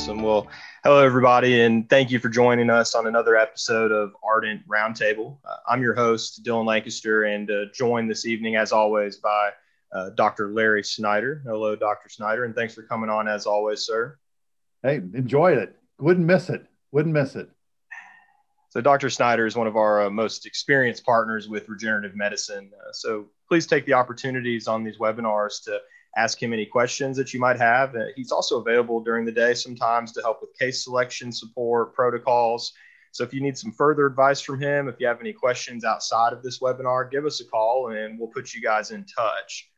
Awesome. Well, hello, everybody, and thank you for joining us on another episode of Ardent Roundtable. Uh, I'm your host, Dylan Lancaster, and uh, joined this evening, as always, by uh, Dr. Larry Snyder. Hello, Dr. Snyder, and thanks for coming on, as always, sir. Hey, enjoyed it. Wouldn't miss it. Wouldn't miss it. So, Dr. Snyder is one of our uh, most experienced partners with regenerative medicine. Uh, so, please take the opportunities on these webinars to ask him any questions that you might have. Uh, he's also available during the day sometimes to help with case selection support, protocols. So if you need some further advice from him, if you have any questions outside of this webinar, give us a call and we'll put you guys in touch.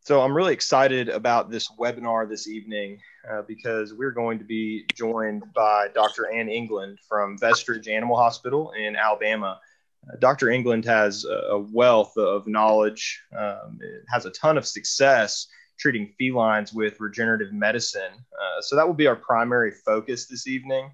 So I'm really excited about this webinar this evening uh, because we're going to be joined by Dr. Ann England from Vestridge Animal Hospital in Alabama. Dr. England has a wealth of knowledge, um, has a ton of success treating felines with regenerative medicine. Uh, so that will be our primary focus this evening.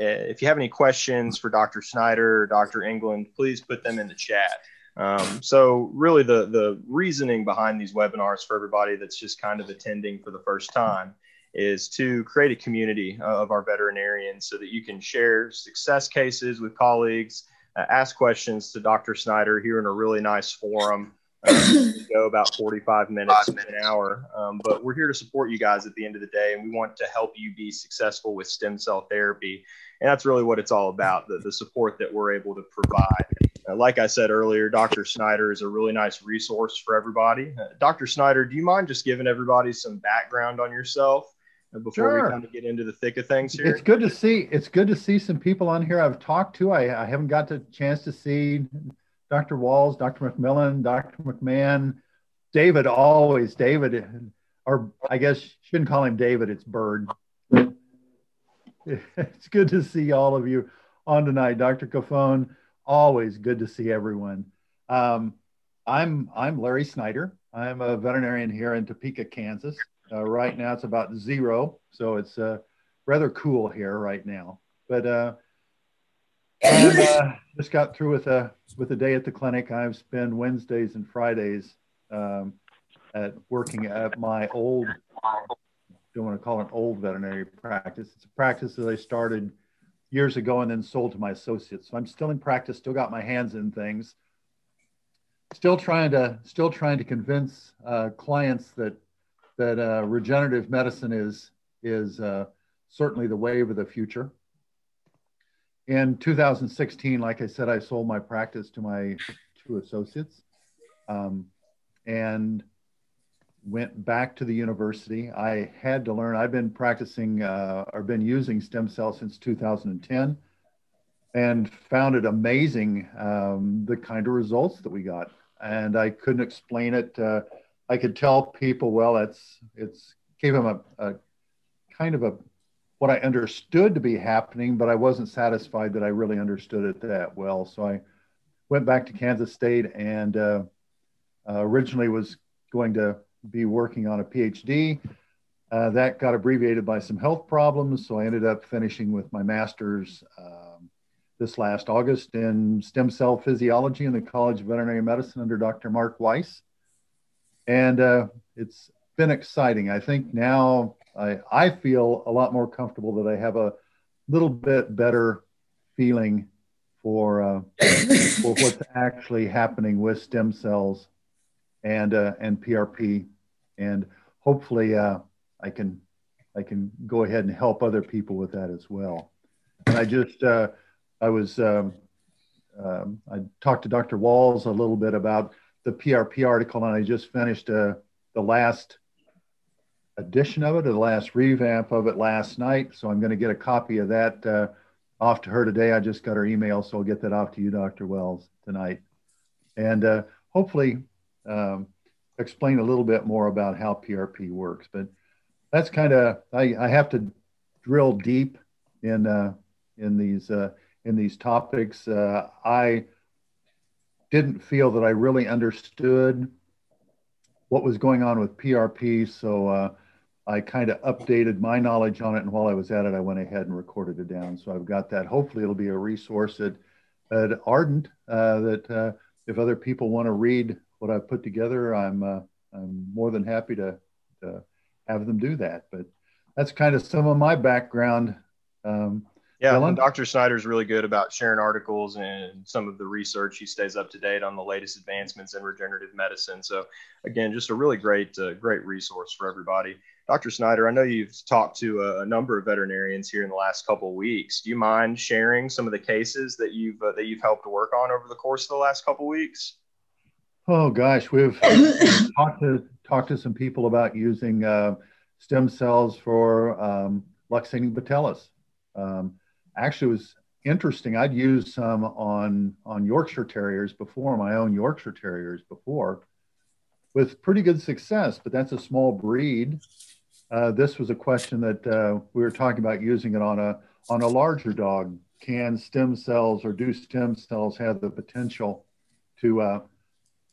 Uh, if you have any questions for Dr. Snyder or Dr. England, please put them in the chat. Um, so really the, the reasoning behind these webinars for everybody that's just kind of attending for the first time is to create a community of our veterinarians so that you can share success cases with colleagues, uh, ask questions to Dr. Snyder here in a really nice forum. Uh, go about 45 minutes, an hour. Um, but we're here to support you guys at the end of the day, and we want to help you be successful with stem cell therapy. And that's really what it's all about the, the support that we're able to provide. Uh, like I said earlier, Dr. Snyder is a really nice resource for everybody. Uh, Dr. Snyder, do you mind just giving everybody some background on yourself? Before sure. we kind of get into the thick of things here? It's good to see. It's good to see some people on here I've talked to. I, I haven't got the chance to see Dr. Walls, Dr. McMillan, Dr. McMahon, David. Always David, or I guess shouldn't call him David. It's Bird. It's good to see all of you on tonight, Dr. Cofone. Always good to see everyone. Um, I'm I'm Larry Snyder. I'm a veterinarian here in Topeka, Kansas. Uh, right now it's about zero, so it's uh, rather cool here right now. But uh, I uh, just got through with a with a day at the clinic. I've spent Wednesdays and Fridays um, at working at my old don't want to call it an old veterinary practice. It's a practice that I started years ago and then sold to my associates. So I'm still in practice, still got my hands in things. Still trying to still trying to convince uh, clients that that uh, regenerative medicine is is uh, certainly the wave of the future. In 2016, like I said, I sold my practice to my two associates, um, and went back to the university. I had to learn. I've been practicing uh, or been using stem cells since 2010, and found it amazing um, the kind of results that we got. And I couldn't explain it uh, I could tell people, well, it's it's gave them a, a kind of a what I understood to be happening, but I wasn't satisfied that I really understood it that well. So I went back to Kansas State and uh, uh, originally was going to be working on a PhD. Uh, that got abbreviated by some health problems, so I ended up finishing with my master's um, this last August in stem cell physiology in the College of Veterinary Medicine under Dr. Mark Weiss and uh, it's been exciting. I think now I, I feel a lot more comfortable that I have a little bit better feeling for, uh, for what's actually happening with stem cells and uh, and PRP, and hopefully uh, I can I can go ahead and help other people with that as well. And I just uh, I was um, um, I talked to Dr. Walls a little bit about the PRP article, and I just finished uh, the last edition of it, or the last revamp of it last night. So I'm going to get a copy of that uh, off to her today. I just got her email, so I'll get that off to you, Dr. Wells, tonight, and uh, hopefully um, explain a little bit more about how PRP works. But that's kind of I, I, have to drill deep in uh, in these uh, in these topics. Uh, I didn't feel that I really understood what was going on with PRP. So uh, I kind of updated my knowledge on it. And while I was at it, I went ahead and recorded it down. So I've got that. Hopefully, it'll be a resource at, at Ardent uh, that uh, if other people want to read what I've put together, I'm, uh, I'm more than happy to, to have them do that. But that's kind of some of my background. Um, yeah, Dylan? Dr. Snyder's really good about sharing articles and some of the research. He stays up to date on the latest advancements in regenerative medicine. So, again, just a really great, uh, great resource for everybody. Dr. Snyder, I know you've talked to a, a, number of veterinarians here in the last couple of weeks. Do you mind sharing some of the cases that you've uh, that you've helped work on over the course of the last couple of weeks? Oh gosh, we've talked to talked to some people about using uh, stem cells for um, luxating patellas. Um, actually was interesting. I'd used some on on Yorkshire Terriers before, my own Yorkshire Terriers before, with pretty good success. But that's a small breed. Uh, this was a question that uh, we were talking about using it on a on a larger dog. Can stem cells or do stem cells have the potential to uh,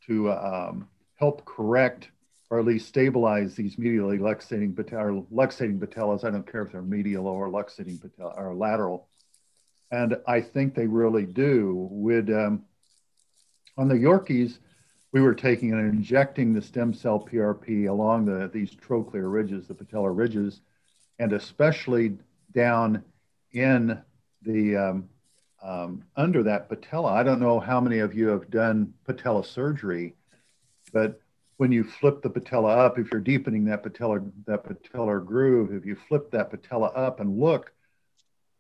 to um, help correct or at least stabilize these medially luxating, or luxating patellas. I don't care if they're medial or luxating patella or lateral. And I think they really do. With um, on the Yorkies, we were taking and injecting the stem cell PRP along the these trochlear ridges, the patellar ridges, and especially down in the um, um, under that patella. I don't know how many of you have done patella surgery, but when you flip the patella up, if you're deepening that patella that patellar groove, if you flip that patella up and look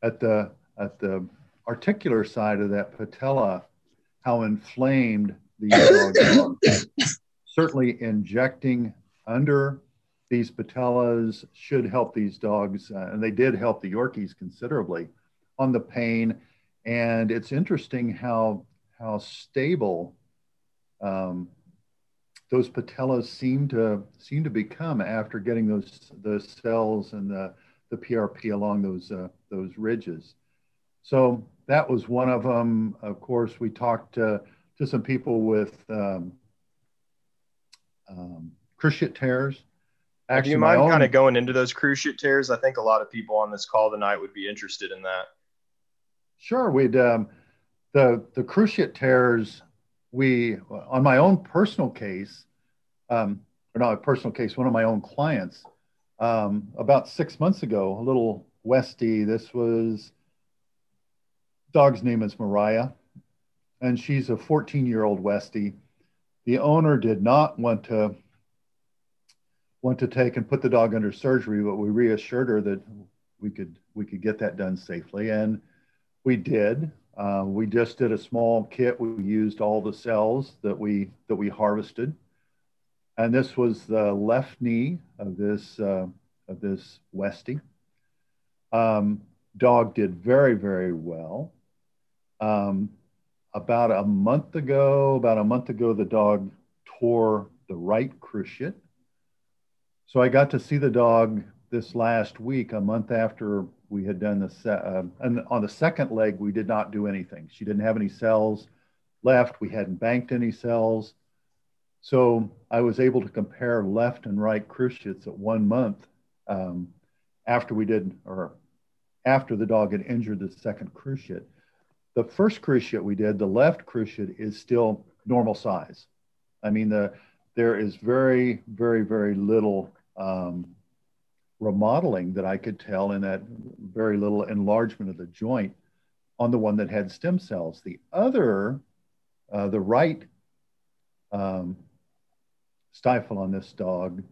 at the at the articular side of that patella, how inflamed these dogs are. Certainly, injecting under these patellas should help these dogs, uh, and they did help the Yorkies considerably on the pain. And it's interesting how how stable um, those patellas seem to seem to become after getting those the cells and the the PRP along those uh, those ridges. So that was one of them. Of course, we talked to, to some people with um, um, cruciate tears. Actually, Do you mind own, kind of going into those cruciate tears? I think a lot of people on this call tonight would be interested in that. Sure, we'd um, the the cruciate tears. We on my own personal case, um, or not a personal case, one of my own clients. Um, about six months ago, a little Westie. This was dog's name is Mariah, and she's a 14 year old Westie. The owner did not want to want to take and put the dog under surgery, but we reassured her that we could we could get that done safely, and we did. Uh, we just did a small kit. We used all the cells that we that we harvested, and this was the left knee of this uh, of this Westie. Um, dog did very very well. Um, about a month ago, about a month ago, the dog tore the right cruciate. So I got to see the dog this last week, a month after we had done the se- uh, and on the second leg we did not do anything. She didn't have any cells left. We hadn't banked any cells. So I was able to compare left and right cruciates at one month um, after we did, or after the dog had injured the second cruciate. The first cruciate we did, the left cruciate is still normal size. I mean, the, there is very, very, very little um, remodeling that I could tell in that very little enlargement of the joint on the one that had stem cells. The other, uh, the right um, stifle on this dog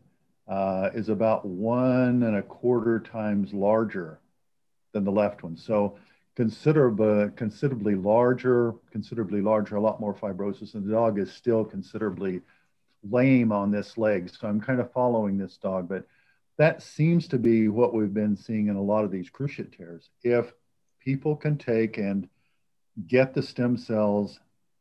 uh, is about one and a quarter times larger than the left one. So considerably, considerably larger, considerably larger, a lot more fibrosis, and the dog is still considerably lame on this leg. So I'm kind of following this dog, but that seems to be what we've been seeing in a lot of these cruciate tears. If people can take and get the stem cells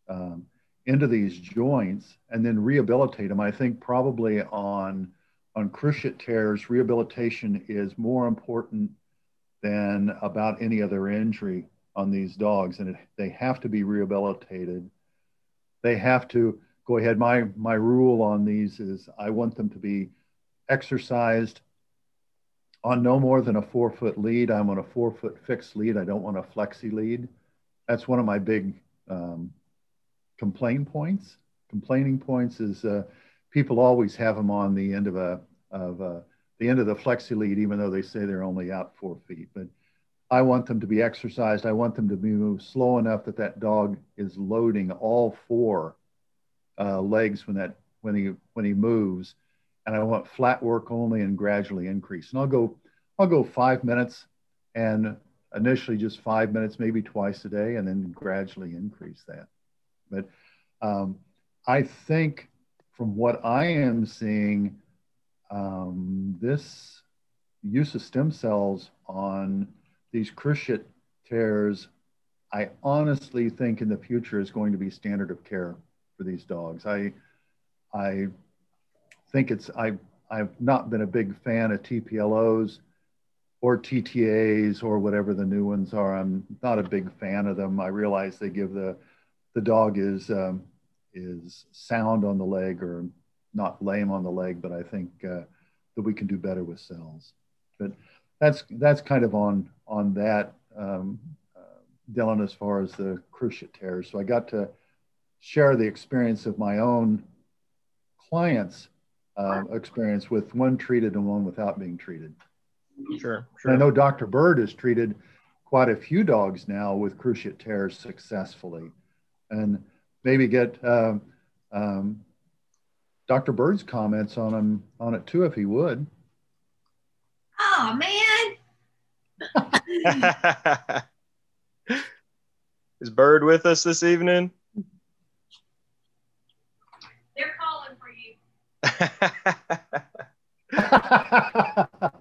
um, into these joints and then rehabilitate them, I think probably on on cruciate tears, rehabilitation is more important than about any other injury on these dogs, and it, they have to be rehabilitated. They have to go ahead. My my rule on these is I want them to be exercised on no more than a four foot lead. I'm on a four foot fixed lead. I don't want a flexi lead. That's one of my big um, complaint points. Complaining points is uh, people always have them on the end of a of a the end of the flexi lead, even though they say they're only out four feet. But I want them to be exercised. I want them to be moved slow enough that that dog is loading all four uh, legs when that when he when he moves, and I want flat work only and gradually increase. And I'll go I'll go five minutes, and initially just five minutes, maybe twice a day, and then gradually increase that. But um, I think from what I am seeing, um, this use of stem cells on these cruciate tears, I honestly think in the future is going to be standard of care for these dogs. I, I think it's I I've not been a big fan of TPLOs or TTAs or whatever the new ones are. I'm not a big fan of them. I realize they give the the dog is um, is sound on the leg or not lame on the leg, but I think uh, that we can do better with cells. But that's that's kind of on on that, um, uh, Dylan, as far as the cruciate tears. So I got to share the experience of my own clients' uh, experience with one treated and one without being treated. Sure, sure. I know Dr. Bird has treated quite a few dogs now with cruciate tears successfully, and maybe get um, um, Dr. Bird's comments on him on it too, if he would. Oh man. Is Bird with us this evening? They're calling for you.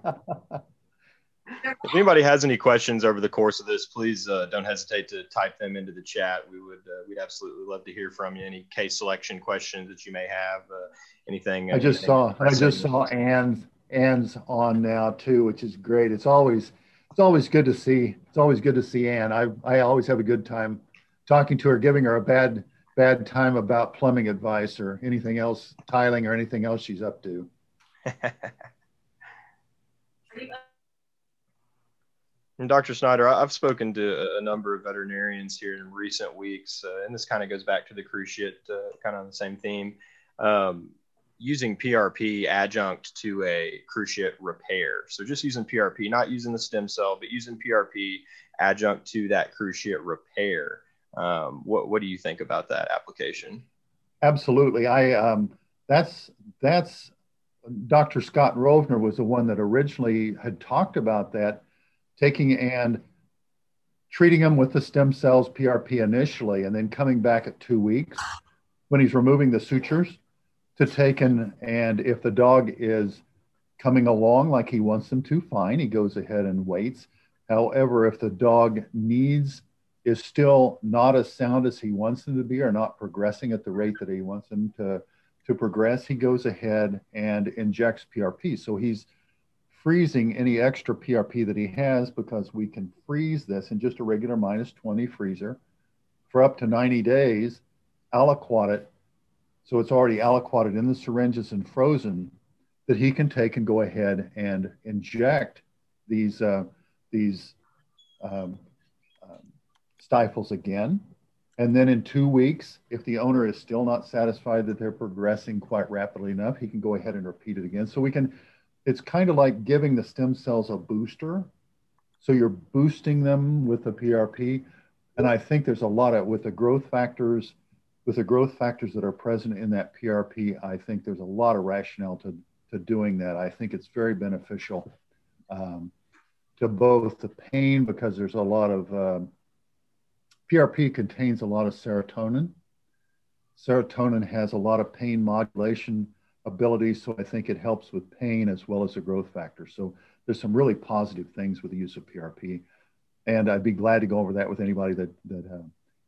if anybody has any questions over the course of this, please uh, don't hesitate to type them into the chat. We would uh, we'd absolutely love to hear from you. Any case selection questions that you may have, uh, anything. I just anything saw I just saw Ann's Ann's on now too, which is great. It's always it's always good to see. It's always good to see Ann. I I always have a good time talking to her, giving her a bad bad time about plumbing advice or anything else, tiling or anything else she's up to. And Dr. Snyder, I've spoken to a number of veterinarians here in recent weeks, uh, and this kind of goes back to the cruciate, uh, kind of on the same theme. Um, using PRP adjunct to a cruciate repair. So just using PRP, not using the stem cell, but using PRP adjunct to that cruciate repair. Um, what what do you think about that application? Absolutely, I um, that's that's Dr. Scott Rovner was the one that originally had talked about that taking and treating him with the stem cells PRP initially, and then coming back at two weeks when he's removing the sutures to take and, and if the dog is coming along like he wants them to, fine, he goes ahead and waits. However, if the dog needs is still not as sound as he wants them to be or not progressing at the rate that he wants them to, to progress, he goes ahead and injects PRP. So he's freezing any extra PRP that he has because we can freeze this in just a regular minus 20 freezer for up to 90 days, aliquot it. So it's already aliquoted in the syringes and frozen that he can take and go ahead and inject these, uh, these um, um, stifles again. And then in two weeks, if the owner is still not satisfied that they're progressing quite rapidly enough, he can go ahead and repeat it again. So we can it's kind of like giving the stem cells a booster. So you're boosting them with the PRP. And I think there's a lot of, with the growth factors, with the growth factors that are present in that PRP, I think there's a lot of rationale to, to doing that. I think it's very beneficial um, to both the pain because there's a lot of, um, PRP contains a lot of serotonin. Serotonin has a lot of pain modulation abilities. So I think it helps with pain as well as the growth factor. So there's some really positive things with the use of PRP. And I'd be glad to go over that with anybody that, that uh,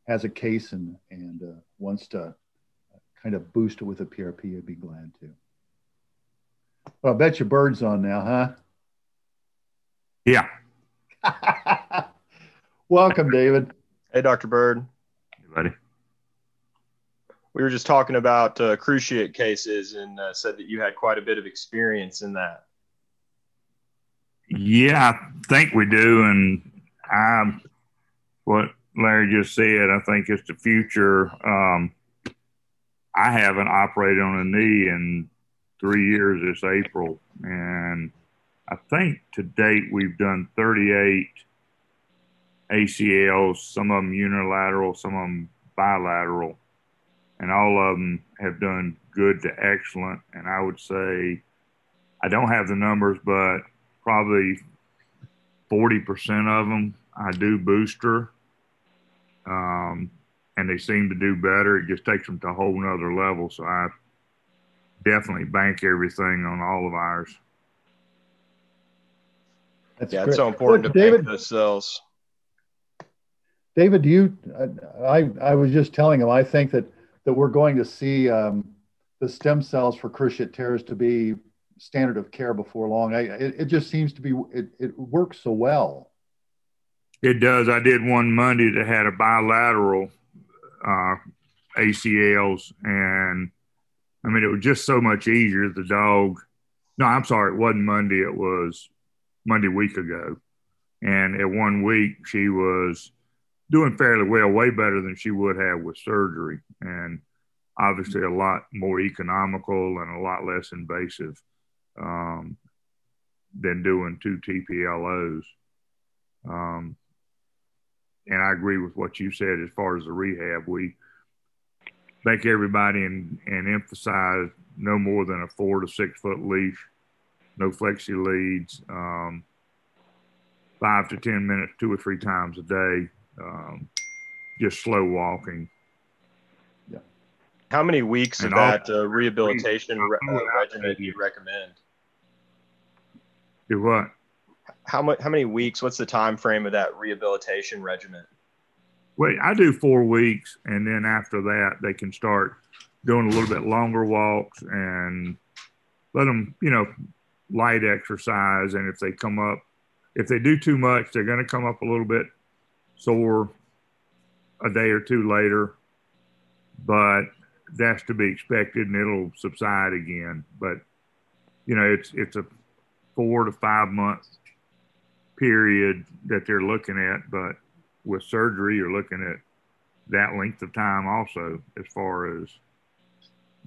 has a case and, and uh, wants to kind of boost it with a PRP. I'd be glad to. Well, I bet your bird's on now, huh? Yeah. Welcome, David. Hey, Dr. Bird. Hey, buddy we were just talking about uh, cruciate cases and uh, said that you had quite a bit of experience in that. Yeah, I think we do, and I what Larry just said. I think it's the future. Um, I haven't operated on a knee in three years this April, and I think to date we've done 38 ACLs, some of them unilateral, some of them bilateral, and all of them have done good to excellent. And I would say, I don't have the numbers, but probably 40% of them I do booster. Um, and they seem to do better. It just takes them to a whole nother level. So I definitely bank everything on all of ours. That's yeah, great. it's so important Look, to David, bank those cells. David, do you? I I was just telling him I think that that we're going to see um, the stem cells for cruciate tears to be standard of care before long. I, it, it just seems to be it, it works so well. It does. I did one Monday that had a bilateral uh, ACLs, and I mean it was just so much easier. The dog. No, I'm sorry, it wasn't Monday. It was Monday week ago, and at one week she was doing fairly well, way better than she would have with surgery, and obviously a lot more economical and a lot less invasive um, than doing two TPLOs. Um, and I agree with what you said as far as the rehab. We thank everybody and, and emphasize no more than a four to six foot leash, no flexi leads, um, five to 10 minutes, two or three times a day, um, just slow walking. Yeah. How many weeks and of that uh, rehabilitation re- uh, regimen do you recommend? Do what? How much? How many weeks? What's the time frame of that rehabilitation regimen? Well, I do four weeks, and then after that, they can start doing a little bit longer walks and let them, you know, light exercise. And if they come up, if they do too much, they're going to come up a little bit sore a day or two later, but that's to be expected, and it'll subside again. But you know, it's it's a four to five month period that they're looking at, but with surgery, you're looking at that length of time also as far as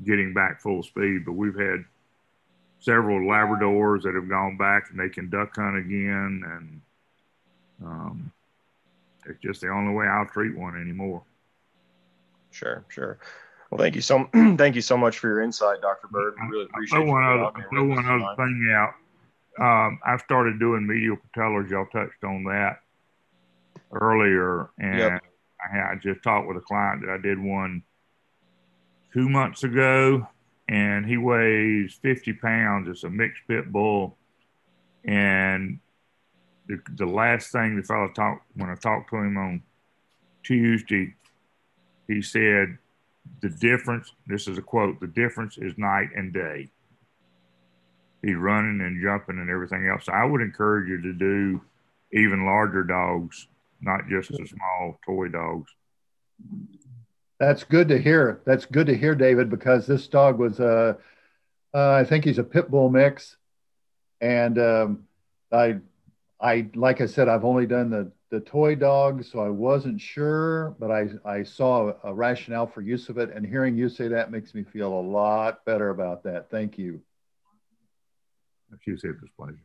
getting back full speed. But we've had several Labradors that have gone back and they can duck hunt again, and um, it's just the only way I'll treat one anymore. Sure, sure. Well, thank you so thank you so much for your insight, Doctor Bird. We really appreciate. Throw one other, throw one other thing out um, I've started doing medial patellars. Y'all touched on that earlier, and yep. I, I just talked with a client that I did one two months ago, and he weighs 50 pounds. It's a mixed pit bull, and the, the last thing the fellow talked when I talked to him on Tuesday, he said the difference. This is a quote: "The difference is night and day." he's running and jumping and everything else. So I would encourage you to do even larger dogs, not just the small toy dogs. That's good to hear. That's good to hear, David, because this dog was a, uh, uh, I think he's a pit bull mix, and um, I, I like I said, I've only done the the toy dog, so I wasn't sure, but I I saw a, a rationale for use of it, and hearing you say that makes me feel a lot better about that. Thank you. She said it was pleasure.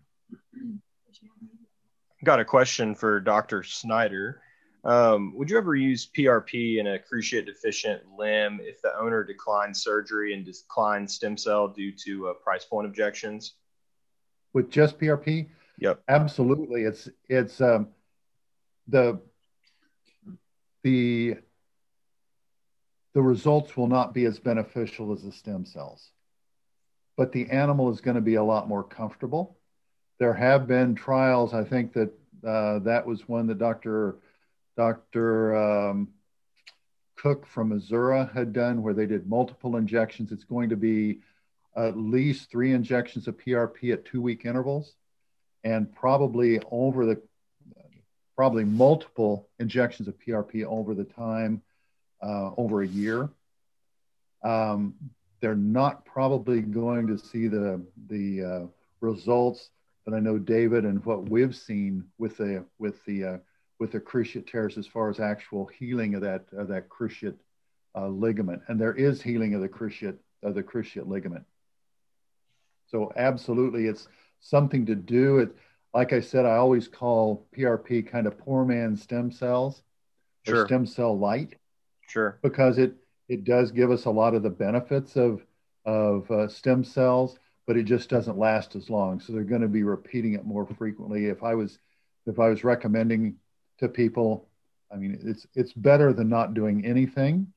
Got a question for Dr. Snyder. Um, would you ever use PRP in a cruciate deficient limb if the owner declined surgery and declined stem cell due to uh, price point objections? With just PRP? Yep. Absolutely. It's it's um, the the the results will not be as beneficial as the stem cells but the animal is going to be a lot more comfortable. There have been trials. I think that uh, that was one that Dr. Dr. Um, Cook from Missouri had done, where they did multiple injections. It's going to be at least three injections of PRP at two-week intervals, and probably over the probably multiple injections of PRP over the time uh, over a year. Um, they're not probably going to see the the uh, results that I know David and what we've seen with the with the uh, with the cruciate tears as far as actual healing of that of that cruciate uh, ligament, and there is healing of the cruciate of the cruciate ligament. So absolutely, it's something to do. It, like I said, I always call PRP kind of poor man stem cells Sure. or stem cell light Sure. because it it does give us a lot of the benefits of of uh, stem cells, but it just doesn't last as long. So they're going to be repeating it more frequently. If I was if I was recommending to people, I mean, it's it's better than not doing anything,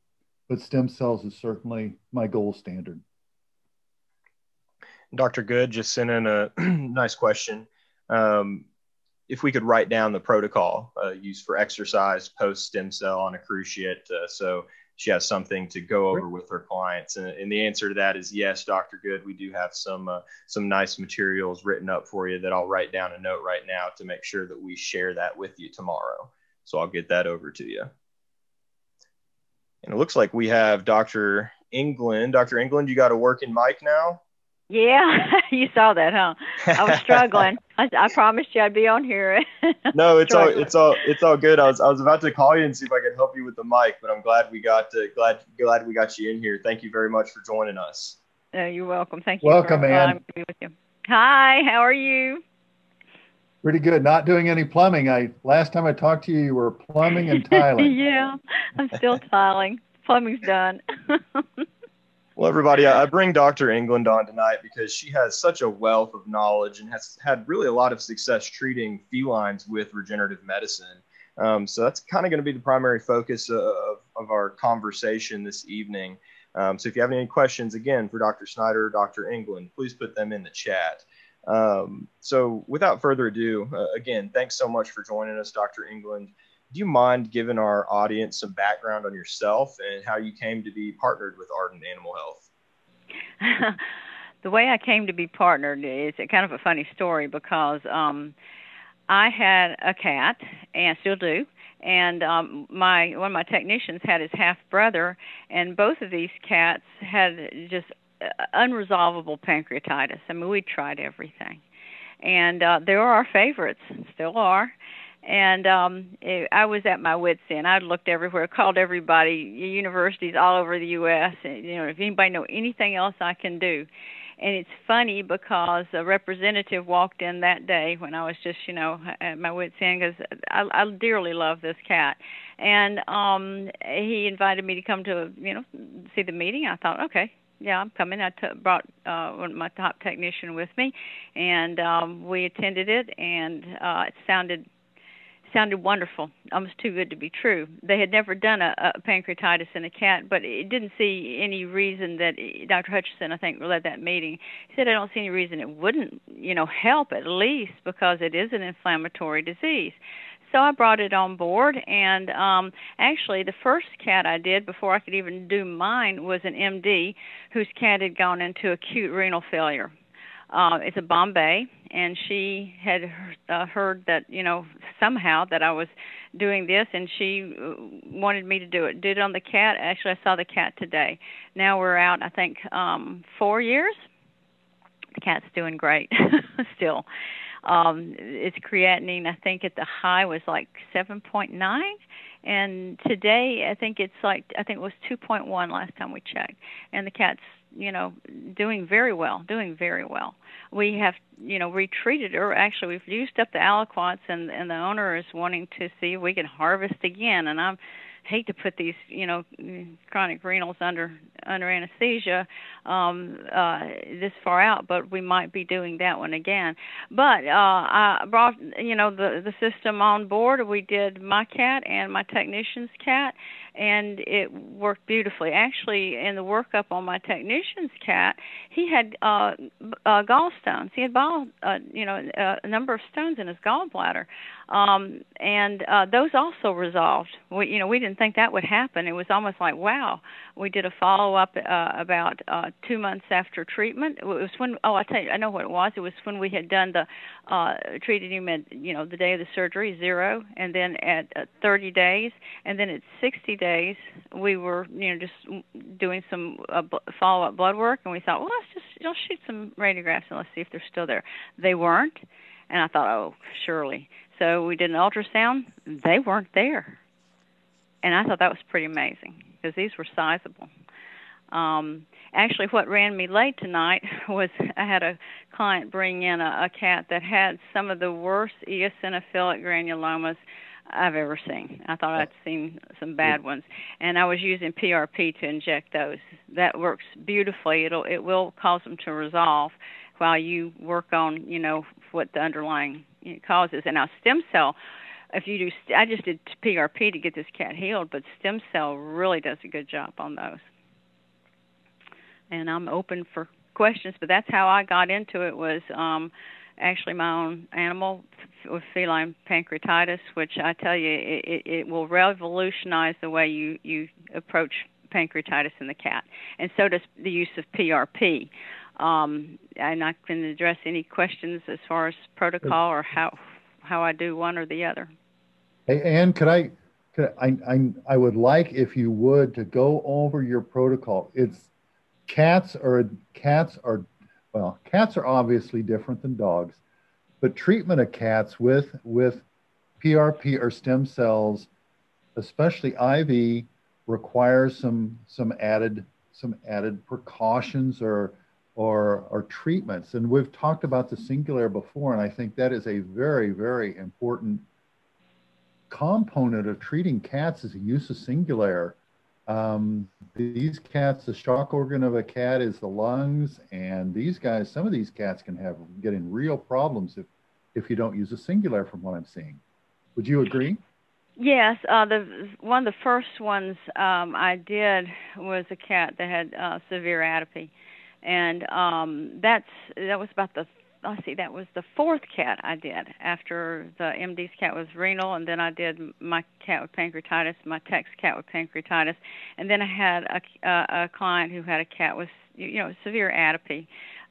but stem cells is certainly my gold standard. Dr. Good just sent in a nice question. Um, if we could write down the protocol uh, used for exercise post stem cell on a cruciate, uh, so she has something to go over with her clients, and, and, the answer to that is yes, Dr. Good. We do have some uh, some nice materials written up for you that I'll write down a note right now to make sure that we share that with you tomorrow. So I'll get that over to you. And it looks like we have Dr. England. Dr. England, you got a working mic now? Yeah, you saw that, huh? I was struggling. I, I, promised you I'd be on here. no, it's all it's all it's all good. I was I was about to call you and see if I could help you with the mic, but I'm glad we got to, glad glad we got you in here. Thank you very much for joining us. Uh, you're welcome. Thank you. Welcome, man. Hi, how are you? Pretty good. Not doing any plumbing. I last time I talked to you, you were plumbing and tiling. yeah, I'm still tiling. Plumbing's done. Well, everybody, I bring Dr. England on tonight because she has such a wealth of knowledge and has had really a lot of success treating felines with regenerative medicine. Um, so that's kind of going to be the primary focus of, of our conversation this evening. Um, so if you have any questions, again, for Dr. Snyder or Dr. England, please put them in the chat. Um, so without further ado, uh, again, thanks so much for joining us, Dr. England do you mind giving our audience some background on yourself and how you came to be partnered with Ardent Animal Health? the way I came to be partnered is kind of a funny story because um, I had a cat and still do. And um, my one of my technicians had his half brother, and both of these cats had just uh, unresolvable pancreatitis. I mean, we tried everything, and uh, they were our favorites, still are and um I was at my wits end. I looked everywhere, called everybody, universities all over the U.S. And, you know, if anybody know anything else I can do. And it's funny because a representative walked in that day when I was just, you know, at my wits end because I, I dearly love this cat, and um he invited me to come to, you know, see the meeting. I thought, okay, yeah, I'm coming. I t- brought uh, one of my top technician with me, and um, we attended it, and uh, it sounded sounded wonderful, almost too good to be true. They had never done a, a pancreatitis in a cat, but it didn't see any reason that Dr. Hutchison, I think, led that meeting. He said, "I don't see any reason it wouldn't, you know, help at least because it is an inflammatory disease." So I brought it on board, and um, actually, the first cat I did before I could even do mine was an MD whose cat had gone into acute renal failure uh, it's a Bombay, and she had uh, heard that you know somehow that I was doing this, and she uh, wanted me to do it. Did it on the cat. Actually, I saw the cat today. Now we're out. I think um, four years. The cat's doing great still. Um, its creatinine, I think at the high was like 7.9, and today I think it's like I think it was 2.1 last time we checked, and the cat's you know doing very well doing very well. We have you know retreated or actually we've used up the aliquots and and the owner is wanting to see if we can harvest again. And i'm hate to put these you know chronic renals under under anesthesia um uh this far out but we might be doing that one again. But uh i brought you know the the system on board. We did my cat and my technician's cat and it worked beautifully. Actually, in the workup on my technician's cat, he had uh, uh, gallstones. He had ball, uh, you know, uh, a number of stones in his gallbladder, um, and uh, those also resolved. We, you know, we didn't think that would happen. It was almost like, wow. We did a follow up uh, about uh, two months after treatment. It was when, oh, I tell you, I know what it was. It was when we had done the uh, treated him at, you know, the day of the surgery, zero, and then at uh, 30 days, and then at 60 days, we were, you know, just doing some uh, follow up blood work, and we thought, well, let's just, you know, shoot some radiographs and let's see if they're still there. They weren't, and I thought, oh, surely. So we did an ultrasound. They weren't there. And I thought that was pretty amazing because these were sizable. Um, actually, what ran me late tonight was I had a client bring in a, a cat that had some of the worst eosinophilic granulomas I've ever seen. I thought I'd seen some bad ones, and I was using PRP to inject those. That works beautifully. It'll it will cause them to resolve while you work on you know what the underlying causes. And now stem cell, if you do, I just did PRP to get this cat healed, but stem cell really does a good job on those. And I'm open for questions, but that's how I got into it. Was um actually my own animal with feline pancreatitis, which I tell you, it, it, it will revolutionize the way you you approach pancreatitis in the cat, and so does the use of PRP. Um, and I can address any questions as far as protocol or how how I do one or the other. Hey, Ann, could I, could I, I, I would like if you would to go over your protocol. It's cats are cats are well, cats are obviously different than dogs, but treatment of cats with with PRP or stem cells, especially IV, requires some some added some added precautions or or or treatments. And we've talked about the Singulair before, and I think that is a very very important component of treating cats is the use of Singulair. Um, these cats, the shock organ of a cat is the lungs, and these guys, some of these cats can have getting real problems if if you don't use a Singulair, from what I'm seeing. Would you agree? Yes, uh, the one of the first ones um, I did was a cat that had uh, severe atopy, and um, that's that was about the let's see, that was the fourth cat I did after the MD's cat was renal, and then I did my cat with pancreatitis, my text cat with pancreatitis, and then I had a, a, a client who had a cat with you know severe atopy,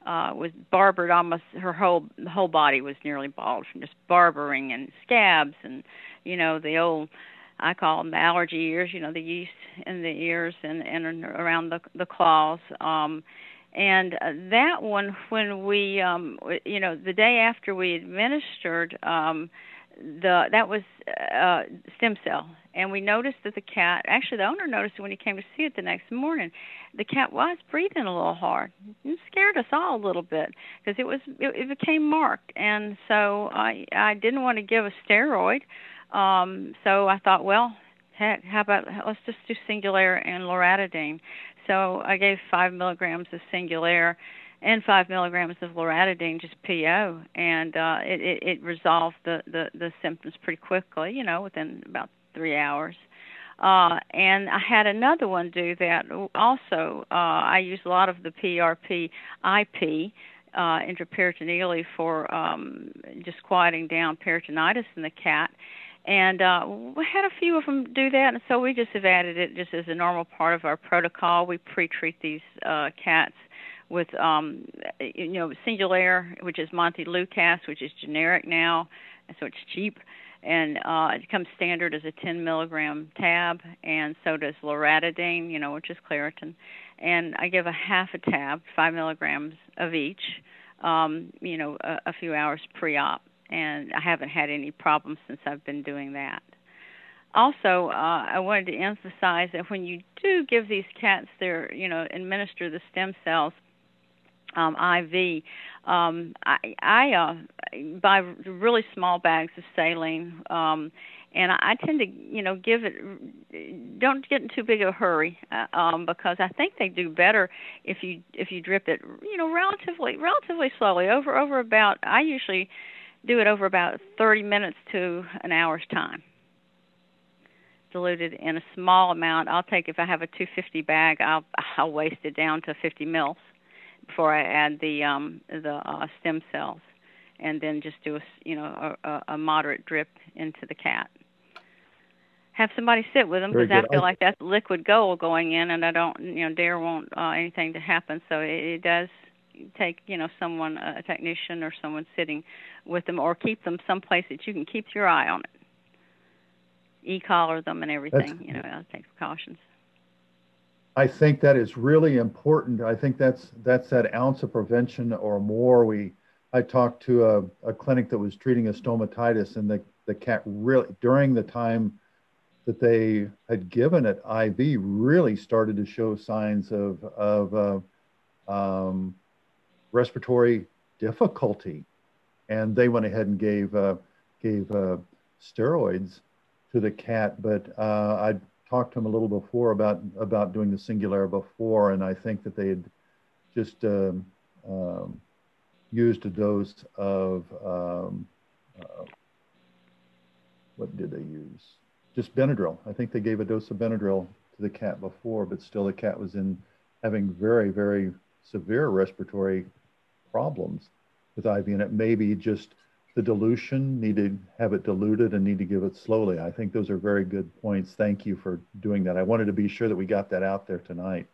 uh, was barbered almost her whole whole body was nearly bald from just barbering and scabs and you know the old I call them the allergy ears, you know, the yeast in the ears and and around the the claws. Um, and uh, that one when we um you know the day after we administered um the that was uh stem cell. And we noticed that the cat actually the owner noticed when he came to see it the next morning. The cat was breathing a little hard. It scared us all a little bit because it was it, it became marked. And so i i didn't want to give a steroid. Um so i thought well heck how about let's just do Singulair and loratadine so I gave five milligrams of Singulair and five milligrams of loratadine, just PO, and uh, it, it, it resolved the, the, the symptoms pretty quickly, you know, within about three hours. Uh, and I had another one do that also. Uh, I use a lot of the PRP IP uh, intraperitoneally for um, just quieting down peritonitis in the cat and uh, we had a few of them do that, and so we just have added it just as a normal part of our protocol. We pre-treat these uh, cats with, um, you know, Singulair, which is Montelukast, which is generic now, so it's cheap, and uh, it comes standard as a 10 milligram tab, and so does loratadine, you know, which is Claritin, and I give a half a tab, five milligrams of each, um, you know, a, a few hours pre-op and I haven't had any problems since I've been doing that. Also, uh, I wanted to emphasize that when you do give these cats their, you know, administer the stem cells um, IV, um, I, I uh, buy really small bags of saline, um, and I, tend to, you know, give it. Don't get in too big of a hurry uh, um, because I think they do better if you if you drip it, you know, relatively relatively slowly over over about. I usually do it over about 30 minutes to an hour's time. Diluted in a small amount. I'll take if I have a 250 bag, I'll I'll waste it down to 50 mils before I add the um the uh, stem cells, and then just do a you know a, a moderate drip into the cat. Have somebody sit with them because I feel like that's liquid gold going in, and I don't you know dare want uh, anything to happen. So it, it does take you know someone a technician or someone sitting with them or keep them someplace that you can keep your eye on it. E-collar them and everything that's, you know I'll take precautions. I think that is really important. I think that's that's that ounce of prevention or more. We i talked to a, a clinic that was treating a stomatitis and the, the cat really during the time that they had given it IV really started to show signs of, of uh, um, respiratory difficulty. And they went ahead and gave, uh, gave uh, steroids to the cat. But uh, I talked to him a little before about, about doing the Singulair before, and I think that they had just um, um, used a dose of um, uh, what did they use? Just Benadryl. I think they gave a dose of Benadryl to the cat before, but still the cat was in having very, very severe respiratory problems with IV, and it may be just the dilution, need to have it diluted and need to give it slowly. I think those are very good points. Thank you for doing that. I wanted to be sure that we got that out there tonight.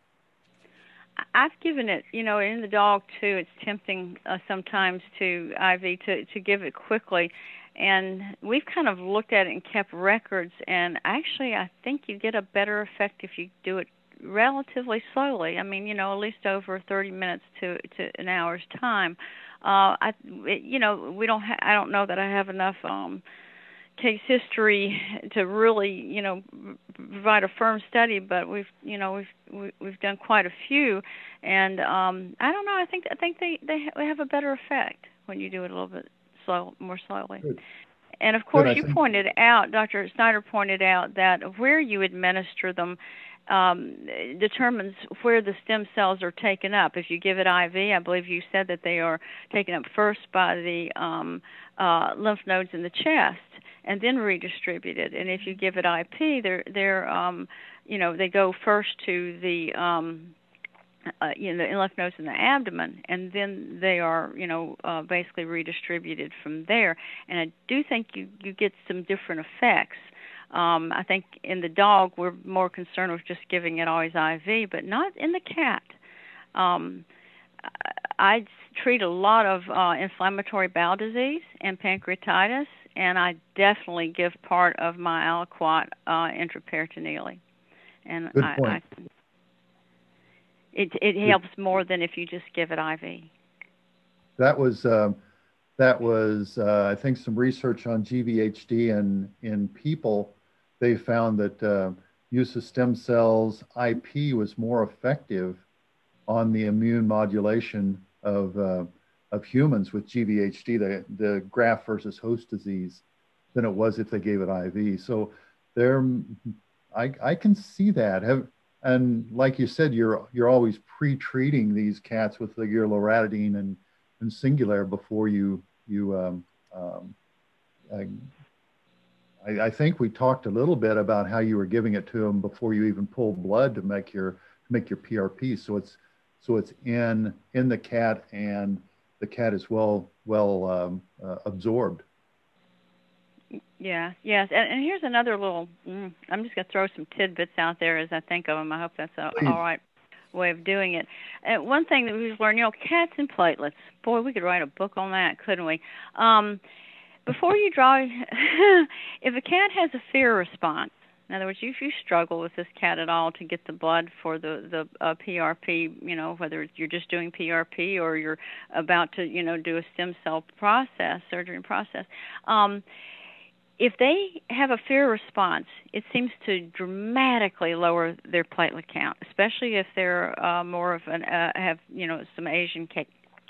I've given it, you know, in the dog too. It's tempting uh, sometimes to IV to to give it quickly, and we've kind of looked at it and kept records. And actually, I think you get a better effect if you do it relatively slowly. I mean, you know, at least over 30 minutes to to an hour's time. Uh, I, it, you know, we don't. Ha- I don't know that I have enough. um case history to really you know provide a firm study but we've you know we've we've done quite a few and um i don't know i think i think they they have a better effect when you do it a little bit slow more slowly Good. and of course Good, you think- pointed out dr snyder pointed out that where you administer them um, determines where the stem cells are taken up. If you give it IV, I believe you said that they are taken up first by the um, uh, lymph nodes in the chest and then redistributed. And if you give it IP, they're they're um, you know they go first to the um, uh, you know the lymph nodes in the abdomen, and then they are you know uh, basically redistributed from there. And I do think you you get some different effects. Um, I think in the dog we're more concerned with just giving it always IV, but not in the cat. Um, I treat a lot of uh, inflammatory bowel disease and pancreatitis, and I definitely give part of my aliquot uh, intraperitoneally. And Good I, point. I, it it helps more than if you just give it IV. That was um, that was uh, I think some research on GVHD and in people. They found that uh, use of stem cells IP was more effective on the immune modulation of uh, of humans with GVHD, the the graft versus host disease, than it was if they gave it IV. So there, I I can see that. Have and like you said, you're you're always pre-treating these cats with the, your loratadine and and Singulair before you you um, um, I, I, think we talked a little bit about how you were giving it to them before you even pulled blood to make your to make your PRP. So it's so it's in in the cat and the cat is well well um, uh, absorbed. Yeah, yes, and, and here's another little. Mm, I'm just gonna throw some tidbits out there as I think of them. I hope that's a, all right way of doing it. Uh, one thing that we've learned, you know, cats and platelets. Boy, we could write a book on that, couldn't we? Um, before you draw, if a cat has a fear response, in other words, if you struggle with this cat at all to get the blood for the the uh, PRP, you know, whether you're just doing PRP or you're about to, you know, do a stem cell process, surgery process, um, if they have a fear response, it seems to dramatically lower their platelet count, especially if they're uh, more of an uh, have you know some Asian cat,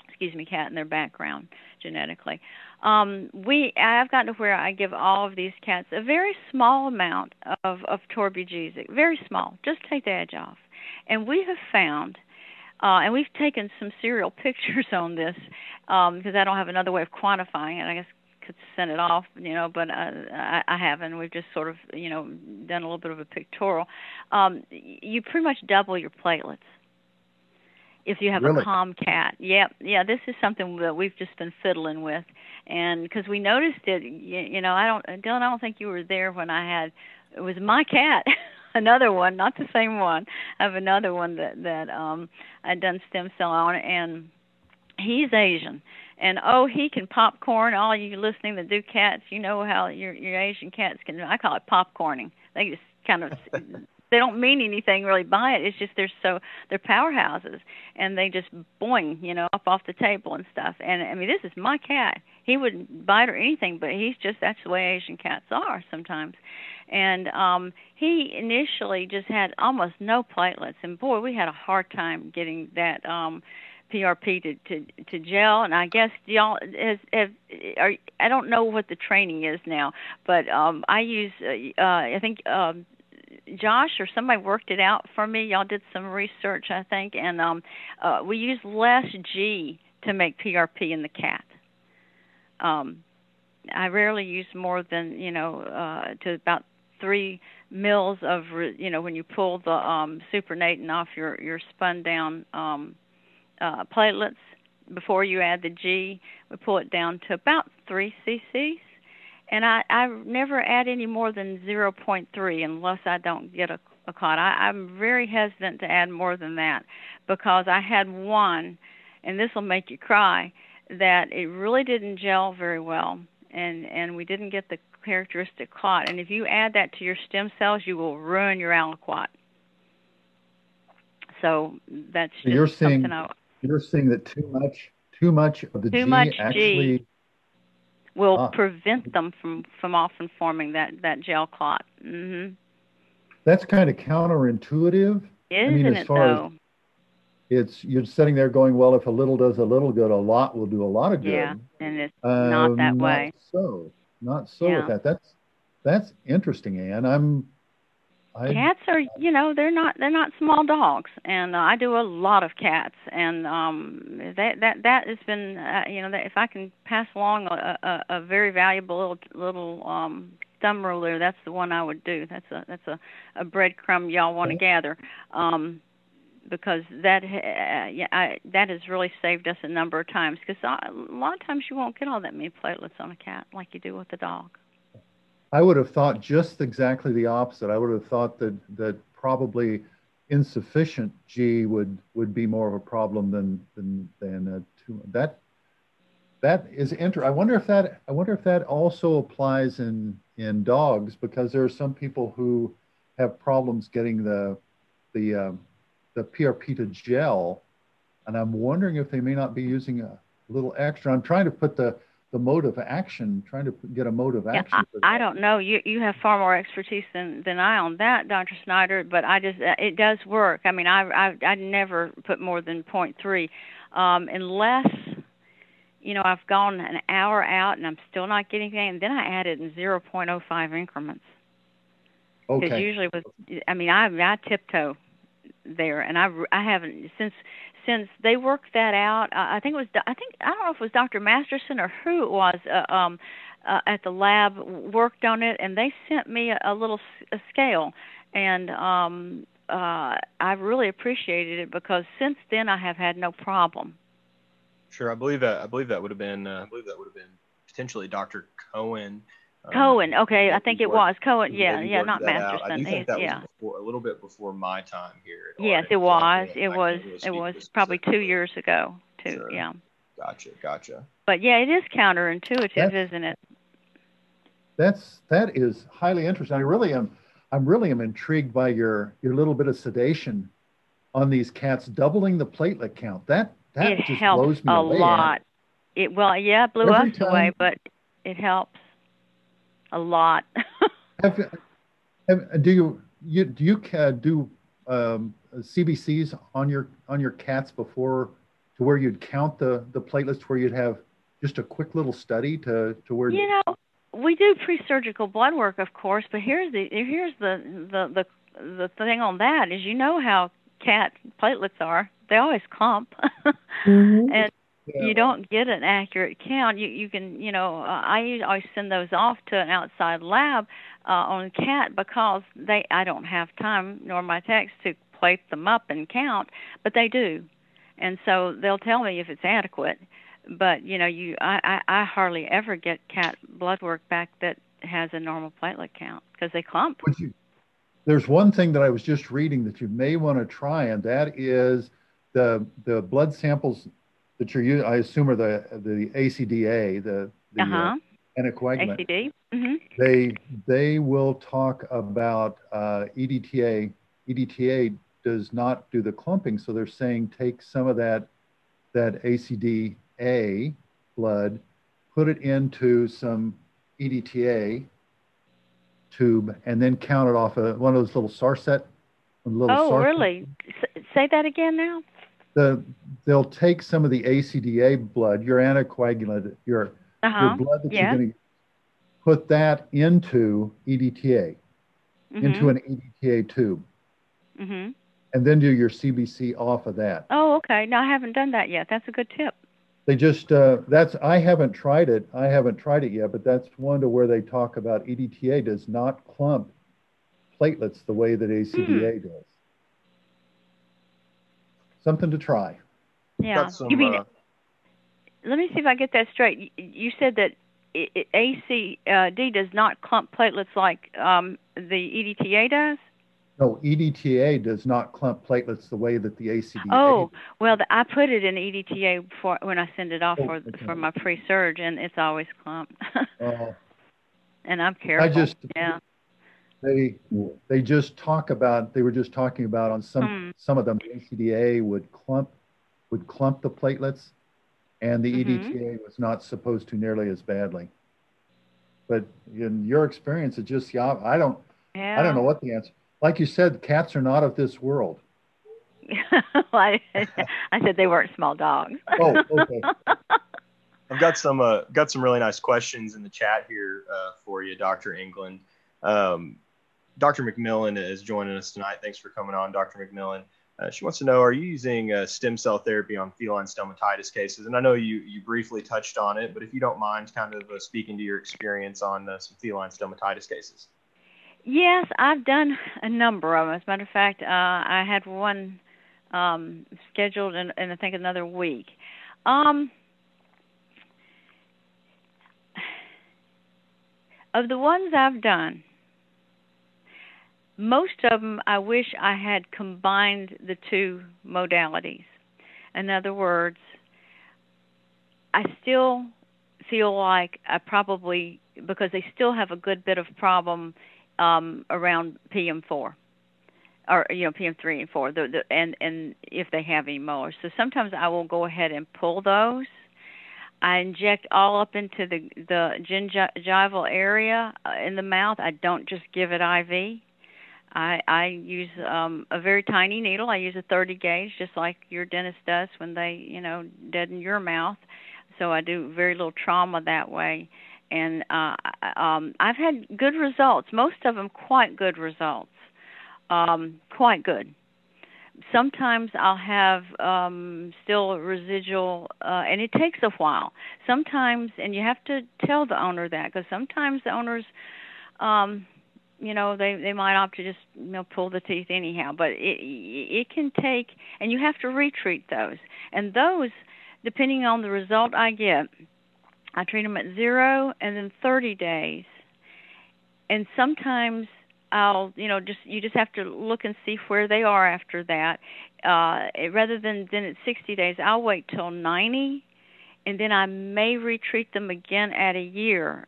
excuse me, cat in their background genetically. Um, we I've gotten to where I give all of these cats a very small amount of of torbugesic, very small, just take the edge off, and we have found. Uh, and we've taken some serial pictures on this um, because I don't have another way of quantifying it. I guess could send it off, you know, but uh, I, I haven't. We've just sort of, you know, done a little bit of a pictorial. Um, you pretty much double your platelets if you have Really? a calm cat. Yeah, yeah. This is something that we've just been fiddling with, and because we noticed it, you, you know, I don't, Dylan, I don't think you were there when I had. It was my cat. another one, not the same one. I have another one that that um I'd done stem cell on, and he's Asian, and oh, he can popcorn. All you listening that do cats, you know how your your Asian cats can. I call it popcorning. They just kind of they don't mean anything really by it. It's just they're so they're powerhouses, and they just boing, you know, up off the table and stuff. And I mean, this is my cat. He wouldn't bite or anything, but he's just that's the way Asian cats are sometimes. and um, he initially just had almost no platelets, and boy, we had a hard time getting that. Um, PRP to, to to gel, and I guess y'all has have are I don't know what the training is now, but um I use uh, uh I think um Josh or somebody worked it out for me. Y'all did some research, I think, and um uh we use less G to make PRP in the cat. Um I rarely use more than, you know, uh to about 3 mils of you know when you pull the um supernatant off your your spun down um uh, platelets before you add the G. We pull it down to about 3 cc's. And I, I never add any more than 0.3 unless I don't get a, a clot. I, I'm very hesitant to add more than that because I had one, and this will make you cry, that it really didn't gel very well, and and we didn't get the characteristic clot. And if you add that to your stem cells, you will ruin your aliquot. So that's just you're saying, something I, you're saying that too much, too much of the G actually G will Ah. prevent them from from often forming that that gel clot. hmm that's kind of counterintuitive. Isn't mean, as it far as? It's you're sitting there going, well, if a little does a little good, a lot will do a lot of good. Yeah, and it's not that Um, way. so, not so Yeah. with that. That's that's interesting, Ann. I'm. I, Cats are, you know, they're not they're not small dogs, and uh, I do a lot of cats, and um, that that that has been, uh, you know, that if I can pass along a, a, a very valuable little little um, thumb ruler, that's the one I would do. That's a that's a, a breadcrumb y'all want to Okay. gather, um, because that uh, yeah I, that has really saved us a number of times. Because a lot of times you won't get all that many platelets on a cat like you do with a dog. I would have thought just exactly the opposite. I would have thought that that probably insufficient G would would be more of a problem than than than uh, too, that. That is inter. I wonder if that I wonder if that also applies in in dogs because there are some people who have problems getting the the um, the PRP to gel, and I'm wondering if they may not be using a little extra. I'm trying to put the the mode of action, trying to get a mode of Yeah, action. for I, I don't know. You you have far more expertise than than I on that, Dr. Snyder. But I just uh, it does work. I mean, I I I never put more than point three, um, unless you know I've gone an hour out and I'm still not getting anything. And then I add it in zero point oh five increments. Because Okay. usually with, I mean, I I tiptoe there, and I I haven't since since they worked that out. I think it was I think I don't know if it was Dr. Masterson or who it was uh, um uh, at the lab worked on it, and they sent me a, a little a scale, and um uh I really appreciated it because since then I have had no problem. Sure, I believe that. I believe that would have been. Uh, I believe that would have been potentially Dr. Cohen. Um, Cohen, okay, I think it was Cohen. Yeah, maybe yeah, not that out. I Masterson. do think He's- that yeah. was before, a little bit before my time here. Yes, it was. It was. really It was probably two years ago, too. Sure. Yeah. Gotcha, gotcha. But yeah, it is counterintuitive, That's- isn't it? That's that is highly interesting. I really am. I'm really am intrigued by your your little bit of sedation on these cats, doubling the platelet count. That that it just helps blows me a away. Ann. lot. It well, yeah, it blew Every us away, but it helps a lot. Have, have, do you you do you ca- do um, CBCs on your on your cats before to where you'd count the the platelets, where you'd have just a quick little study to to where you know, we do pre-surgical blood work, of course, but here's the here's the the the the thing on that is you know how cat platelets are. They always clump. and Yeah. you don't get an accurate count. You you can you know uh, I always send those off to an outside lab uh, on cat because they I don't have time nor my techs to plate them up and count, but they do, and so they'll tell me if it's adequate. But you know you I I, I hardly ever get cat blood work back that has a normal platelet count because they clump. You, there's one thing that I was just reading that you may want to try, and that is the the blood samples that you're using. I assume are the the ACDA, the the Uh huh. anticoagulant. ACD. Mhm. They they will talk about uh, EDTA. EDTA does not do the clumping, so they're saying take some of that that ACDA blood, put it into some EDTA tube and then count it off of one of those little Sarset. Little oh, Sarset. really? S- say that again now. The they'll take some of the ACDA blood, your anticoagulant, your Uh-huh. your blood that yeah. you're going to put that into EDTA, into an EDTA tube, hmm and then do your CBC off of that. Oh, okay. No, I haven't done that yet. That's a good tip. They just uh, that's I haven't tried it. I haven't tried it yet, but that's one to where they talk about EDTA does not clump platelets the way that ACDA Hmm. does. Something to try. Yeah. Some, you mean? uh, let me see if I get that straight. You, you said that i i ACD does not clump platelets like um, the EDTA does. No, EDTA does not clump platelets the way that the ACDA. Oh, well, the, I put it in EDTA before when I send it off Oh, for okay. for my pre-surge, and it's always clumped. Uh, and I'm careful. I just- yeah. They they just talk about they were just talking about on some Hmm. some of them ACDA would clump would clump the platelets and the Mhm. EDTA was not supposed to nearly as badly. But in your experience, it just yeah, I don't Yeah. I don't know what the answer. Like you said, cats are not of this world. I, I said they weren't small dogs. Oh, okay. I've got some uh, got some really nice questions in the chat here uh, for you, Dr. England. Um, Dr. McMillan is joining us tonight. Thanks for coming on, Dr. McMillan. Uh, she wants to know: Are you using uh, stem cell therapy on feline stomatitis cases? And I know you you briefly touched on it, but if you don't mind, kind of uh, speaking to your experience on uh, some feline stomatitis cases. Yes, I've done a number of them. As a matter of fact, uh, I had one um, scheduled in, in I think another week. Um, of the ones I've done, most of them I wish I had combined the two modalities. In other words, I still feel like I probably because they still have a good bit of problem um, around PM4 or you know PM3 and 4 the, the, and and if they have any molars. So sometimes I will go ahead and pull those. I inject all up into the the gingival area uh, in the mouth. I don't just give it IV. I I use um a very tiny needle. I use a 30 gauge just like your dentist does when they, you know, deaden your mouth. So I do very little trauma that way and uh, um, I've had good results. Most of them quite good results, um, quite good. Sometimes I'll have um, still residual, uh, and it takes a while. Sometimes, and you have to tell the owner that because sometimes the owners, um, you know, they they might opt to just you know pull the teeth anyhow. But it it can take, and you have to retreat those, and those, depending on the result I get I treat them at zero and then 30 days. And sometimes I'll, you know, just you just have to look and see where they are after that. Uh, rather than than at 60 days, I'll wait till 90, and then I may retreat them again at a year.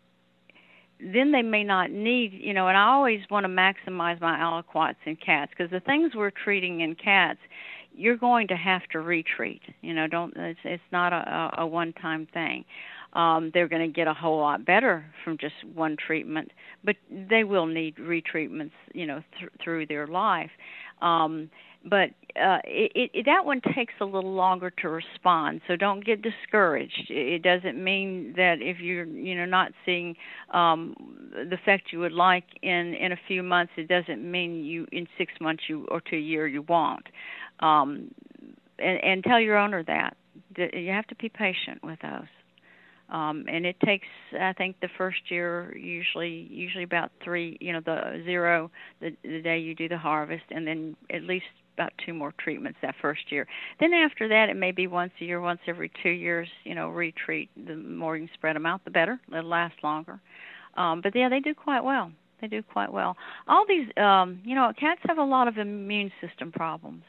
Then they may not need, you know, and I always want to maximize my aliquots in cats because the things we're treating in cats, you're going to have to retreat. You know, don't it's it's not a, a one-time thing um, they're going to get a whole lot better from just one treatment, but they will need retreatments, you know, th- through their life. Um, but uh, it, it, that one takes a little longer to respond, so don't get discouraged. It doesn't mean that if you're, you know, not seeing um, the effect you would like in in a few months, it doesn't mean you in six months you or to a year you won't. Um, and, and tell your owner that. that you have to be patient with those um, and it takes I think the first year usually usually about three you know the zero the the day you do the harvest and then at least about two more treatments that first year. Then after that it may be once a year, once every two years, you know, retreat. The more you can spread them out the better. They'll last longer. Um, but yeah, they do quite well. They do quite well. All these um, you know, cats have a lot of immune system problems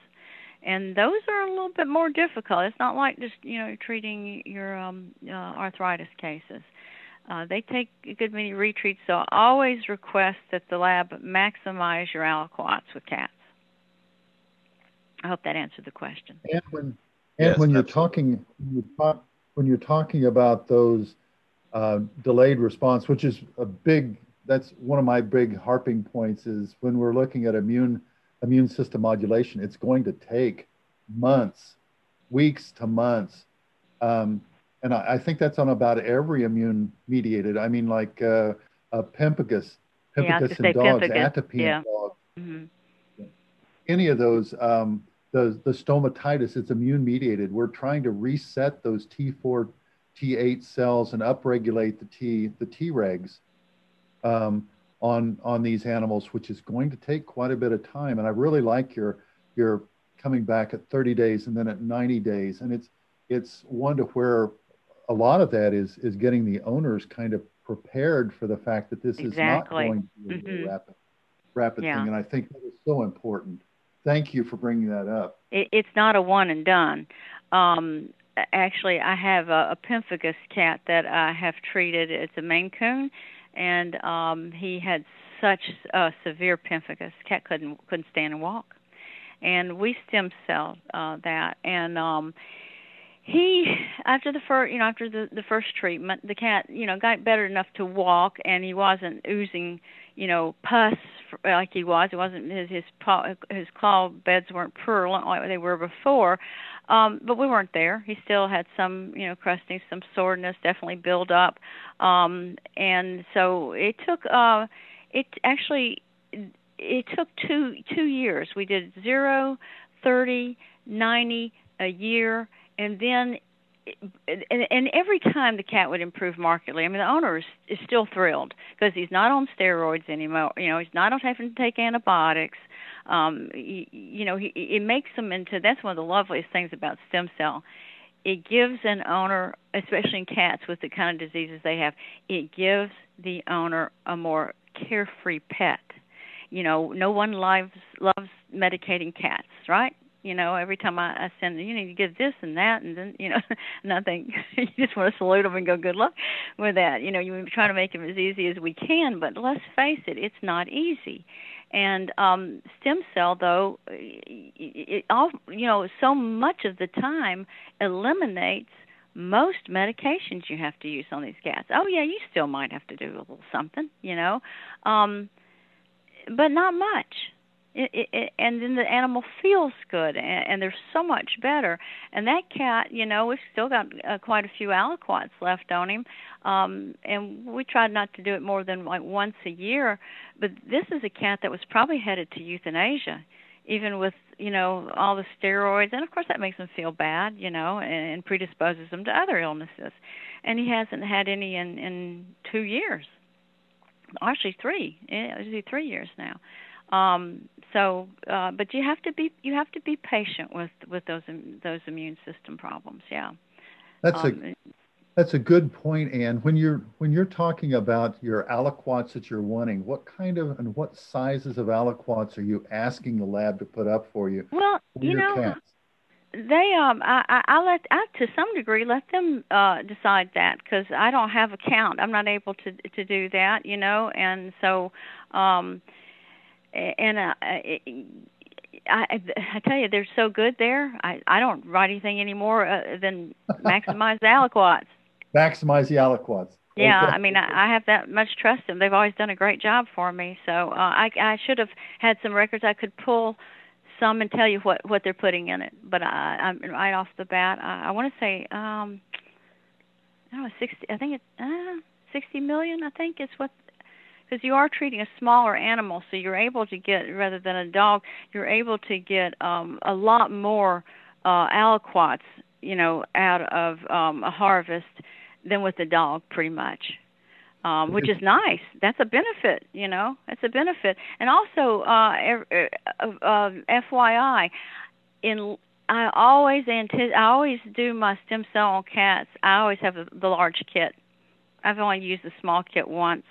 and those are a little bit more difficult. It's not like just you know treating your um, uh, arthritis cases. Uh, they take a good many retreats, so I always request that the lab maximize your aliquots with cats. I hope that answered the question. And when and Yes, when you're talking when you talk, when you're talking about those uh, delayed response, which is a big that's one of my big harping points is when we're looking at immune immune system modulation, it's going to take months, weeks to months. Um, and I, I, think that's on about every immune mediated. I mean, like uh, uh, pemphigus, pemphigus yeah, in dogs, pemphigus. atopy yeah. in dogs. Mm-hmm. Any of those, um, the, the stomatitis, it's immune mediated. We're trying to reset those T4, T8 cells and upregulate the T, the Tregs um, on on these animals, which is going to take quite a bit of time. And I really like your your coming back at 30 days and then at 90 days. And it's it's one to where a lot of that is is getting the owners kind of prepared for the fact that this exactly. is not going to be a mm-hmm. rapid rapid yeah. thing. And I think that is so important. Thank you for bringing that up. It, it's not a one and done. Um, actually, I have a, a pemphigus cat that I have treated. It's a Maine Coon, and um, he had such a severe pemphigus. Cat couldn't couldn't stand and walk, and we stem cell uh, that. And um, he, after the first, you know, after the the first treatment, the cat, you know, got better enough to walk, and he wasn't oozing, you know, pus like he was. It wasn't his his his claw beds weren't purulent like they were before. Um, but we weren't there. He still had some, you know, crusting, some soreness, definitely build up. Um, and so it took, uh, it actually, it took two two years. We did zero, thirty, ninety, a year, and then and, and every time the cat would improve markedly, I mean, the owner is, is still thrilled because he's not on steroids anymore. You know, he's not having to take antibiotics. Um, you, you know, he, it makes them into. That's one of the loveliest things about stem cell. It gives an owner, especially in cats with the kind of diseases they have, it gives the owner a more carefree pet. You know, no one loves loves medicating cats, right? You know every time i i send you need to give this and that and then you know think you just want to salute them and go good luck with that. You know you try to make them as easy as we can but let's face it it's not easy. And um stem cell though it, it all you know so much of the time eliminates most medications you have to use on these cats. Oh yeah you still might have to do a little something you know um but not much and then the animal feels good and, and they're so much better. And that cat you know we've still got uh, quite a few aliquots left on him um and we tried not to do it more than like once a year. But this is a cat that was probably headed to euthanasia even with you know all the steroids. And of course that makes them feel bad you know and, and predisposes them to other illnesses. And he hasn't had any in in two years. Actually three. Yeah, three years now um, so, uh, but you have to be you have to be patient with with those those immune system problems. Yeah. That's um, a that's a good point, Ann. When you're when you're talking about your aliquots that you're wanting, what kind of and what sizes of aliquots are you asking the lab to put up for you? Well, you know, cats? they um I, I I let I to some degree let them uh decide that because I don't have a count. I'm not able to to do that, you know, and so um and uh, I, I I tell you, they're so good there. I I don't write anything anymore uh, than maximize the aliquots. Maximize the aliquots. Yeah, okay. I mean, I, I have that much trust in them. They've always done a great job for me. So uh, I I should have had some records I could pull some and tell you what what they're putting in it. But I, I'm right off the bat. I, I want to say um, I don't know sixty. I think it's uh, sixty million. I think is what because you are treating a smaller animal, so you're able to get rather than a dog, you're able to get um, a lot more uh, aliquots, you know, out of um, a harvest than with the dog, pretty much. Um, which is nice. That's a benefit, you know. That's a benefit, and also, uh, uh, uh, FYI, in I always antici- I always do my stem cell on cats. I always have the, the large kit. I've only used the small kit once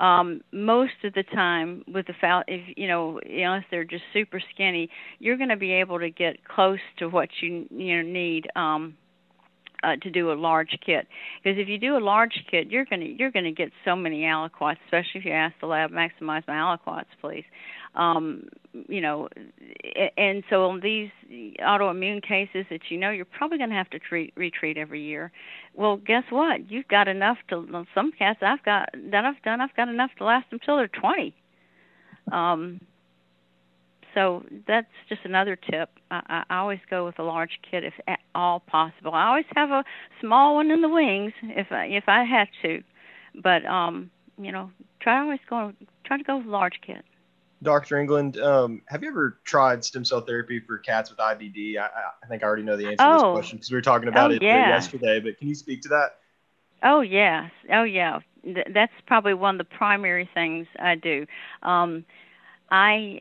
um, most of the time with the foul, if you know, unless they're just super skinny, you're going to be able to get close to what you you know need. Um, uh, to do a large kit because if you do a large kit, you're gonna you're gonna get so many aliquots, especially if you ask the lab maximize my aliquots, please. Um, you know, and so on these autoimmune cases that you know you're probably going to have to treat retreat every year. Well, guess what? You've got enough to some cats I've got that I've done. I've got enough to last till they're 20. Um, so that's just another tip. I, I always go with a large kit if at all possible. I always have a small one in the wings if I, if I have to, but um, you know, try always go try to go with large kit. Dr. England, um, have you ever tried stem cell therapy for cats with IBD? I, I think I already know the answer oh. to this oh. question because we were talking about oh, it yeah. yesterday. But can you speak to that? Oh yes, oh yeah. Th- that's probably one of the primary things I do. Um, I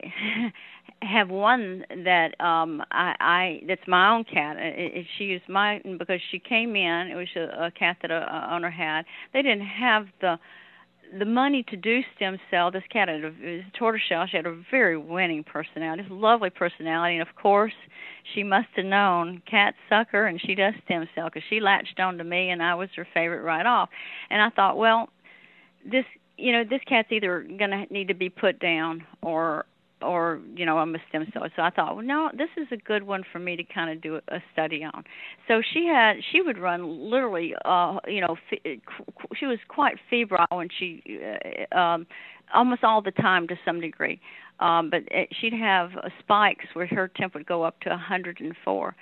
have one that um I, I that's my own cat. It, it, she is mine because she came in. It was a, a cat that a, a owner had. They didn't have the the money to do stem cell. This cat had a, a tortoiseshell. She had a very winning personality, a lovely personality, and of course, she must have known cats suck her, and she does stem cell because she latched on to me, and I was her favorite right off. And I thought, well, this you know this cat's either going to need to be put down or or you know I'm a stem cell. So I thought, well, no, this is a good one for me to kind of do a study on. So she had she would run literally, uh, you know, she was quite febrile and she uh, um, almost all the time to some degree. Um, but it, she'd have uh, spikes where her temp would go up to 104.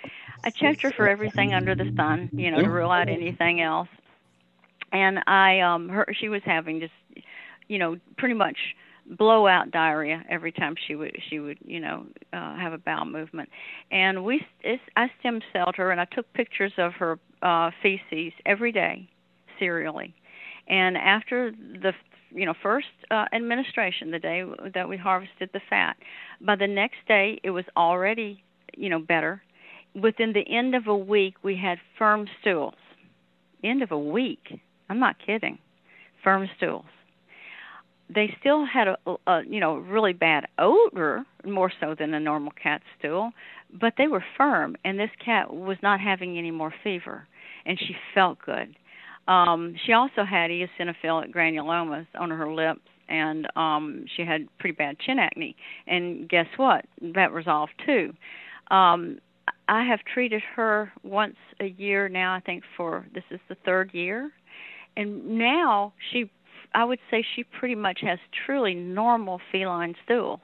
I checked her for everything under the sun, you know, to rule out anything else. And I, um, her, she was having just, you know, pretty much blowout diarrhea every time she would she would you know uh, have a bowel movement. And we it's, I stem celled her and I took pictures of her uh, feces every day serially. And after the you know first uh, administration the day that we harvested the fat by the next day it was already you know better. Within the end of a week we had firm stools. End of a week? I'm not kidding. Firm stools they still had a, a you know really bad odor more so than a normal cat stool but they were firm and this cat was not having any more fever and she felt good. Um she also had eosinophilic granulomas on her lips and um she had pretty bad chin acne and guess what? That resolved too. Um i have treated her once a year now i think for this is the third year and now she I would say she pretty much has truly normal feline stools.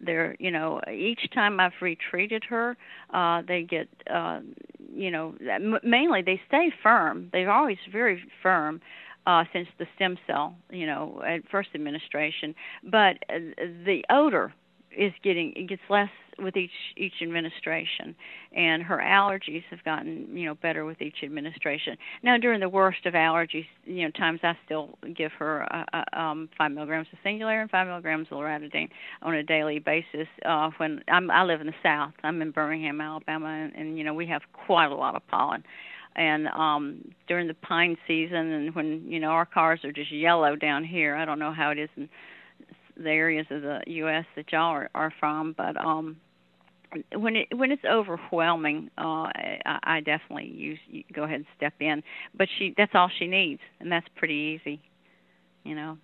They're, you know, each time I've retreated her, uh, they get, uh, you know, mainly they stay firm. They're always very firm uh, since the stem cell, you know, at first administration. But uh, the odor is getting it gets less with each each administration. And her allergies have gotten you know better with each administration. Now during the worst of allergies you know times i still give her uh, uh, um five milligrams of singulair and five milligrams of loratadine on a daily basis uh when i'm i live in the south. I'm in birmingham alabama and, and you know we have quite a lot of pollen. And um during the pine season and when you know our cars are just yellow down here i don't know how it is in the areas of the U.S. that y'all are, are from, but um, when it when it's overwhelming, uh, I, I definitely use go ahead and step in. But she that's all she needs, and that's pretty easy, you know.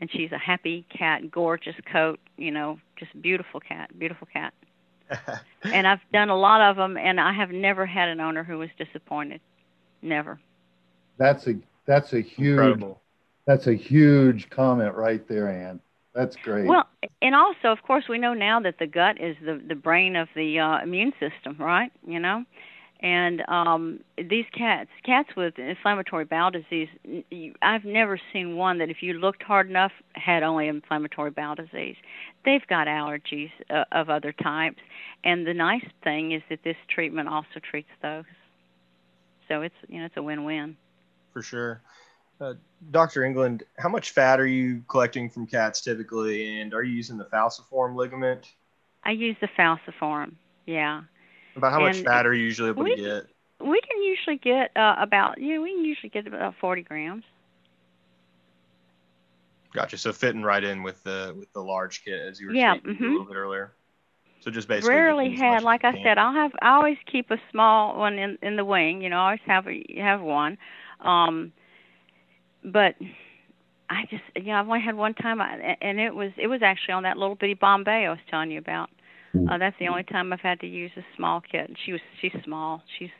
And she's a happy cat, gorgeous coat, you know, just beautiful cat, beautiful cat. and I've done a lot of them, and I have never had an owner who was disappointed. Never. That's a that's a huge Incredible. that's a huge comment right there, Ann. That's great. Well, and also, of course, we know now that the gut is the the brain of the uh, immune system, right? You know, and um these cats, cats with inflammatory bowel disease, you, I've never seen one that if you looked hard enough had only inflammatory bowel disease. They've got allergies uh, of other types, and the nice thing is that this treatment also treats those. So it's you know it's a win-win. For sure. Uh, Dr. England, how much fat are you collecting from cats typically, and are you using the falciform ligament? I use the falciform, yeah. About how and much fat are you usually able we, to get? We can usually get uh, about, you know, we can usually get about 40 grams. Gotcha. So fitting right in with the with the large kit as you were yeah, saying mm-hmm. a little bit earlier. So just basically rarely getting as much had like I said, I'll have I always keep a small one in in the wing, you know, I always have a have one. Um but I just you know, I've only had one time I, and it was it was actually on that little bitty Bombay I was telling you about. Uh, that's the only time I've had to use a small kit. And she was she's small. She's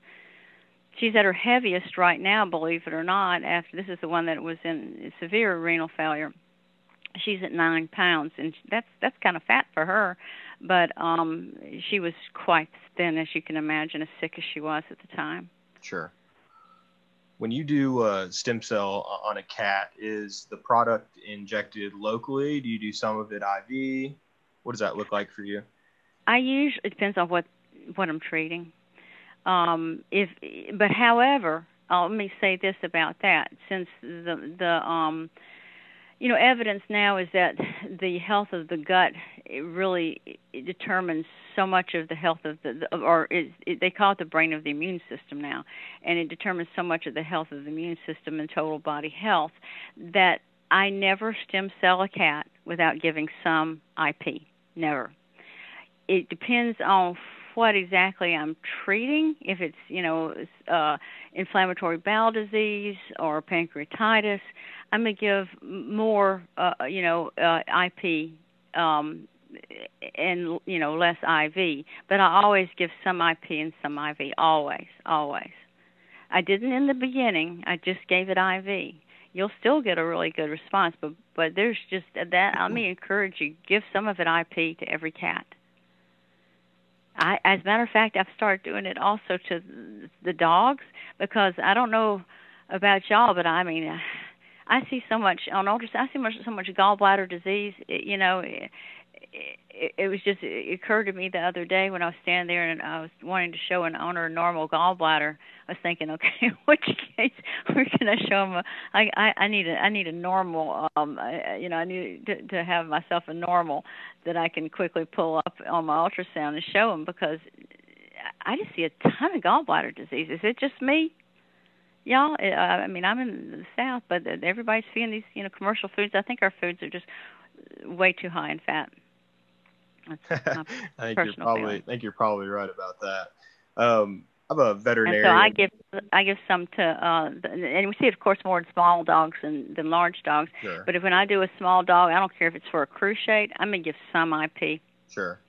she's at her heaviest right now, believe it or not. After this is the one that was in severe renal failure. She's at nine pounds, and that's that's kind of fat for her. But um she was quite thin, as you can imagine, as sick as she was at the time. Sure. When you do uh, stem cell on a cat, is the product injected locally? Do you do some of it IV? What does that look like for you? I usually it depends on what what I'm treating. Um, if but however, uh, let me say this about that: since the the um, you know evidence now is that the health of the gut it really it determines so much of the health of the, or it, it, they call it the brain of the immune system now, and it determines so much of the health of the immune system and total body health that I never stem cell a cat without giving some IP. Never it depends on what exactly I'm treating. If it's you know uh, inflammatory bowel disease or pancreatitis, I'm gonna give more uh, you know uh, IP um, and you know less IV. But I always give some IP and some IV. Always, always. I didn't in the beginning. I just gave it IV. You'll still get a really good response, but but there's just that. Let me encourage you: give some of it IP to every cat. I, as a matter of fact, I've started doing it also to the dogs because I don't know about y'all, but I mean, I see so much on ultrasound. I see much, so much gallbladder disease. You know, it, it, was just it occurred to me the other day when I was standing there and I was wanting to show an owner a normal gallbladder. I was thinking, okay, which case we're to show him? A, I, I I need a I need a normal. Um, I, you know, I need to, to have myself a normal that I can quickly pull up on my ultrasound and show him because I just see a ton of gallbladder disease. Is it just me? Y'all, uh, I mean, I'm in the South, but everybody's feeding these, you know, commercial foods. I think our foods are just way too high in fat. I think you're probably feeling. I think you're probably right about that. Um, I'm a veterinarian. And so I give I give some to uh and we see it of course more in small dogs than than large dogs. Sure, But if when I do a small dog, I don't care if it's for a cruciate, I'm gonna give some IP. sure.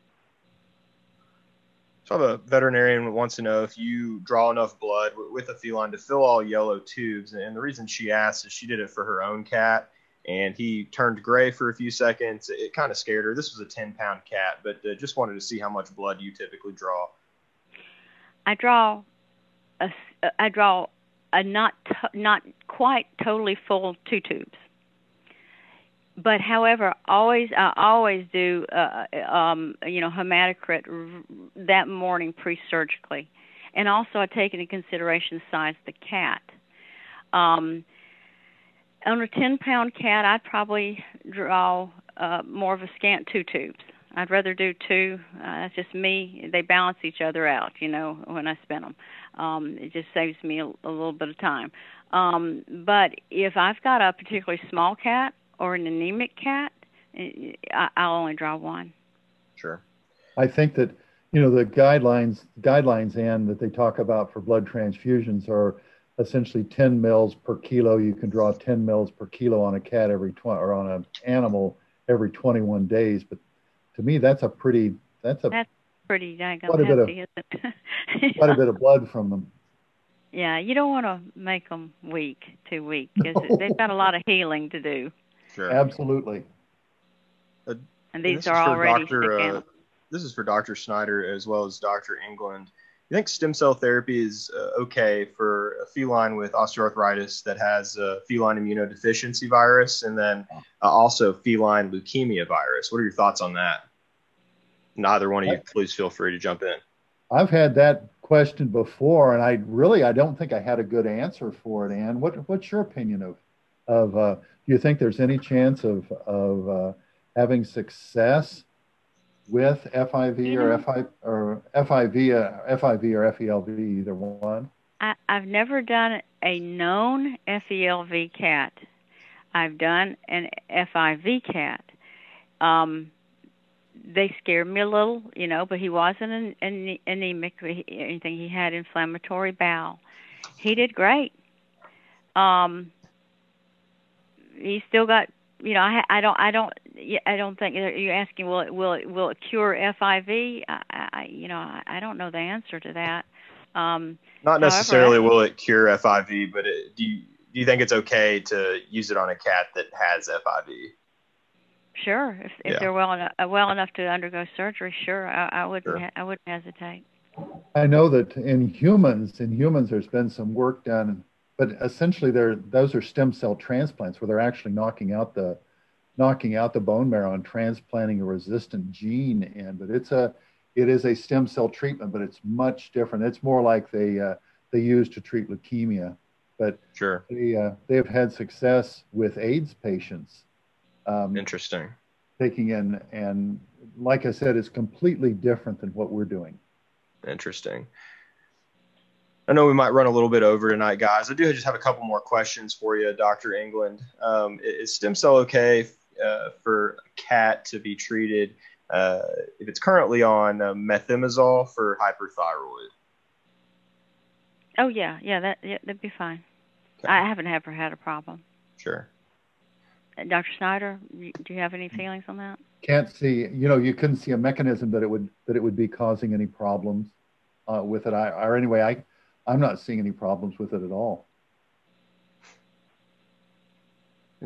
So I have a veterinarian who wants to know if you draw enough blood with a feline to fill all yellow tubes. And the reason she asked is she did it for her own cat, and he turned gray for a few seconds. It kind of scared her. This was a 10 pound cat, but uh, just wanted to see how much blood you typically draw. I draw a I draw a not not quite totally full two tubes. But however, always I always do uh, um, you know hematocrit that morning pre-surgically, and also I take into consideration the size of the cat. Um, on a 10 pound cat, I'd probably draw uh, more of a scant two tubes. I'd rather do two. Uh, that's just me. They balance each other out, you know, when I spin them. Um, it just saves me a, a little bit of time. Um, but if I've got a particularly small cat or an anemic cat, eh, I, I'll only draw one. Sure. I think that you know the guidelines guidelines and that they talk about for blood transfusions are essentially 10 mils per kilo. You can draw 10 mils per kilo on a cat every 20 or on an animal every 21 days. But to me, that's a pretty that's a That's Pretty daggone Quite a bit of- hefty, quite a bit of blood from them. Yeah, you don't want to make them weak, too weak, because No. they've got a lot of healing to do, Sure. Absolutely. and And these this are is for already Dr., sick uh, this is for Dr. Snyder as well as Dr. England. You think stem cell therapy is uh, okay for a feline with osteoarthritis that has a feline immunodeficiency virus and then uh, also feline leukemia virus? What are your thoughts on that? Neither one of you, please feel free to jump in. I've had that question before, and I really I don't think I had a good answer for it. Ann, what what's your opinion of of uh, do you think there's any chance of of uh, having success with FIV or FI or FIV uh, FIV or FELV either one? I, I've never done a known FELV cat. I've done an FIV cat. Um, they scared me a little, you know, but he wasn't an, an anemic or anything. He had inflammatory bowel. He did great. Um, he still got, you know, I, I don't, I don't, I don't think you're asking will it will it will it cure FIV? I, I you know, I, I don't know the answer to that. Um, Not necessarily however, will it cure FIV, but it, do you do you think it's okay to use it on a cat that has FIV? Sure, if if yeah. they're well enough uh, well enough to undergo surgery, sure, I, I wouldn't sure. I wouldn't hesitate. I know that in humans, in humans, there's been some work done, but essentially, they're those are stem cell transplants where they're actually knocking out the knocking out the bone marrow and transplanting a resistant gene in. But it's a it is a stem cell treatment, but it's much different. It's more like they uh, they use to treat leukemia. But sure, they uh, they have had success with AIDS patients um, Interesting. Taking in, and like I said, it's completely different than what we're doing. Interesting. I know we might run a little bit over tonight, guys. I do just have a couple more questions for you, Dr. England. Um, is stem cell okay uh, for a cat to be treated uh, if it's currently on uh, methimazole for hyperthyroid? Oh yeah, yeah, that yeah, that'd be fine. Okay. I haven't ever had a problem. Sure. Dr. Snyder, do you have any feelings on that? Can't see. You know, you couldn't see a mechanism that it would that it would be causing any problems uh, with it. I, or anyway, I I'm not seeing any problems with it at all.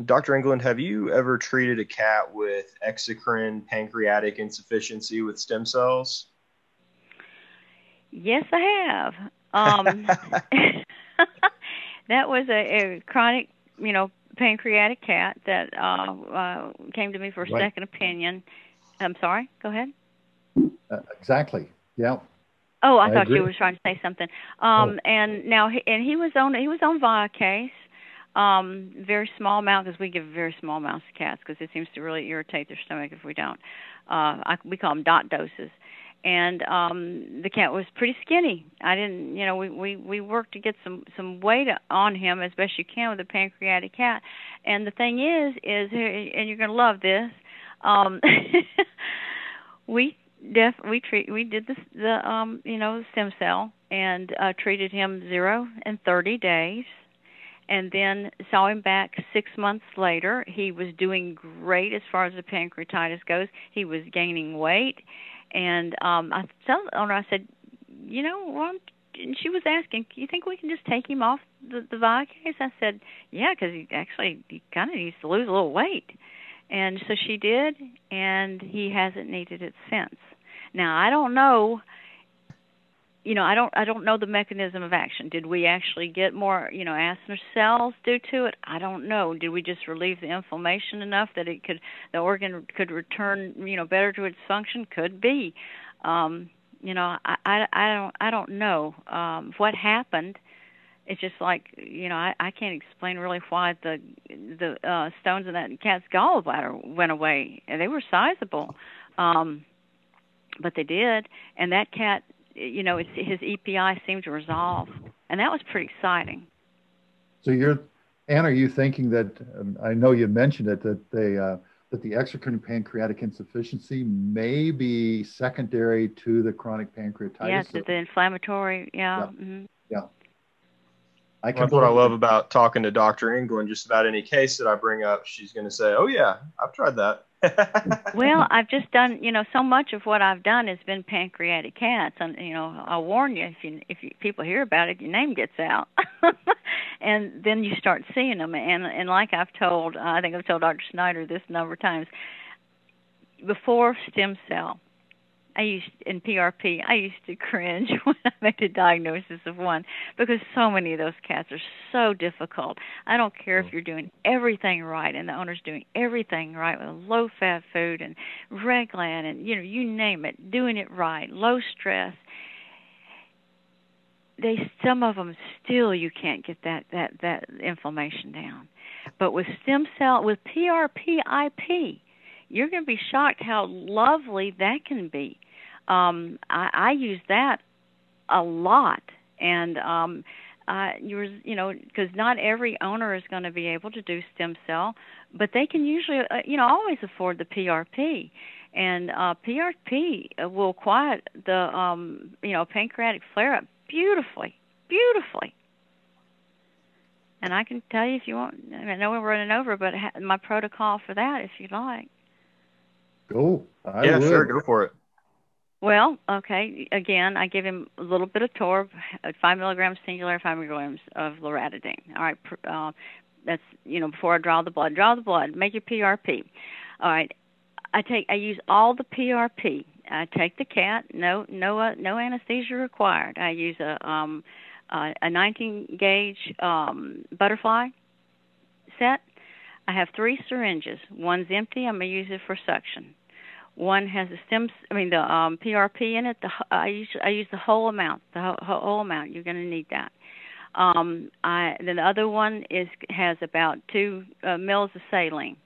Dr. England, have you ever treated a cat with exocrine pancreatic insufficiency with stem cells? Yes, I have. Um, that was a, a chronic, you know, pancreatic cat that uh, uh, came to me for a right. second opinion. I'm sorry. Go ahead. Uh, exactly. Yeah. Oh, I, I thought agree. you were trying to say something. Um, oh. and now, he, and he was on he was on Viokase, um, very small amount because we give very small amounts to cats because it seems to really irritate their stomach if we don't. Uh, I, we call them dot doses and um the cat was pretty skinny i didn't you know we we we worked to get some some weight on him as best you can with a pancreatic cat and the thing is is and you're going to love this um we def we treat we did the the um you know stem cell and uh treated him zero and thirty days and then saw him back six months later he was doing great as far as the pancreatitis goes he was gaining weight and um I told the owner, I said, you know, well, and she was asking, "Do you think we can just take him off the the Viokase?" I said, "Yeah, because he actually he kind of needs to lose a little weight." And so she did, and he hasn't needed it since. Now I don't know you know, I don't I don't know the mechanism of action. Did we actually get more, you know, acinar cells due to it? I don't know. Did we just relieve the inflammation enough that it could the organ could return, you know, better to its function? Could be. Um, you know, I I, I don't I don't know um, what happened. It's just like you know I, I can't explain really why the the uh, stones in that cat's gallbladder went away. They were sizable, um, but they did, and that cat you know, it's, his EPI seemed to resolve, and that was pretty exciting. So you're, Ann, are you thinking that? Um, I know you mentioned it that they uh, that the exocrine pancreatic insufficiency may be secondary to the chronic pancreatitis. Yes, yeah, the inflammatory. Yeah. Yeah. Mm-hmm. yeah. I That's what I love about talking to Dr. England. Just about any case that I bring up, she's going to say, "Oh yeah, I've tried that." well, I've just done, you know, so much of what I've done has been pancreatic cats, and you know, I'll warn you if you if you, people hear about it, your name gets out, and then you start seeing them, and and like I've told, uh, I think I've told Dr. Snyder this a number of times, before stem cell, I used in PRP. I used to cringe when I made a diagnosis of one because so many of those cats are so difficult. I don't care if mm. you're doing everything right and the owner's doing everything right with low fat food and Reglan and you know you name it, doing it right, low stress. They some of them still you can't get that that that inflammation down. But with stem cell with PRP IP, you're going to be shocked how lovely that can be um, I, I use that a lot, and um, uh, you're you know because not every owner is going to be able to do stem cell, but they can usually uh, you know always afford the PRP, and uh, PRP will quiet the um, you know pancreatic flare up beautifully, beautifully. And I can tell you if you want. I know we're running over, but ha- my protocol for that, if you'd like. Go. I yeah, would. sure, go for it. Well, okay. Again, I give him a little bit of Torb, uh, five milligrams singular, five milligrams of loratadine. All right, uh, that's you know before I draw the blood. Draw the blood. Make your PRP. All right. I take. I use all the PRP. I take the cat. No, no, uh, no anesthesia required. I use a um, uh, a 19 gauge um, butterfly set. I have three syringes. One's empty. I'm gonna use it for suction. One has the stems. I mean the um, PRP in it. The I use I use the whole amount. The whole, whole amount. You're gonna need that. Um, I then the other one is has about two uh, mils of saline.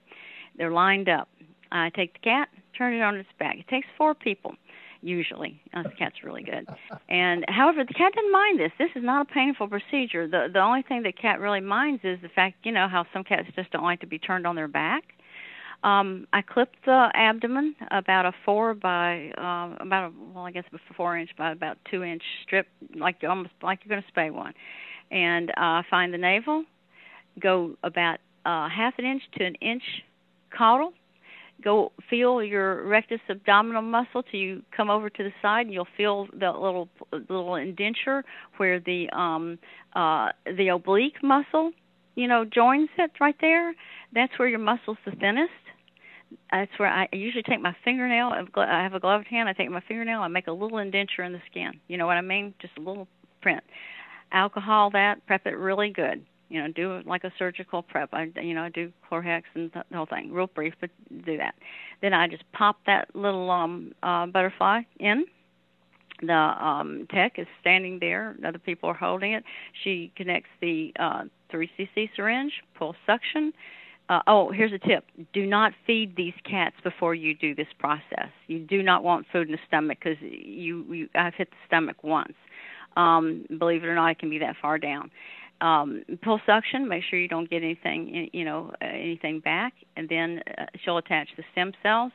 They're lined up. I take the cat, turn it on its back. It takes four people usually. Uh, the cat's really good. And however, the cat didn't mind this. This is not a painful procedure. The the only thing the cat really minds is the fact, you know, how some cats just don't like to be turned on their back. Um, I clipped the abdomen about a four by uh, about a well, I guess a four inch by about two inch strip, like almost like you're going to spay one, and uh, find the navel, go about uh, half an inch to an inch caudal, go feel your rectus abdominal muscle till you come over to the side and you'll feel the little little indenture where the um uh the oblique muscle you know joins it right there. That's where your muscle's the thinnest that's where I usually take my fingernail. I have a gloved hand. I take my fingernail. I make a little indenture in the skin. You know what I mean? Just a little print. Alcohol that. Prep it really good. You know, do it like a surgical prep. I, you know, I do Chlorhex and the whole thing. Real brief, but do that. Then I just pop that little um uh, butterfly in. The um, tech is standing there. Other people are holding it. She connects the uh, 3 cc syringe, pull suction uh, oh, here's a tip: do not feed these cats before you do this process. You do not want food in the stomach because you, you I've hit the stomach once. Um, believe it or not, it can be that far down. Um, pull suction. Make sure you don't get anything, you know, anything back, and then uh, she'll attach the stem cells.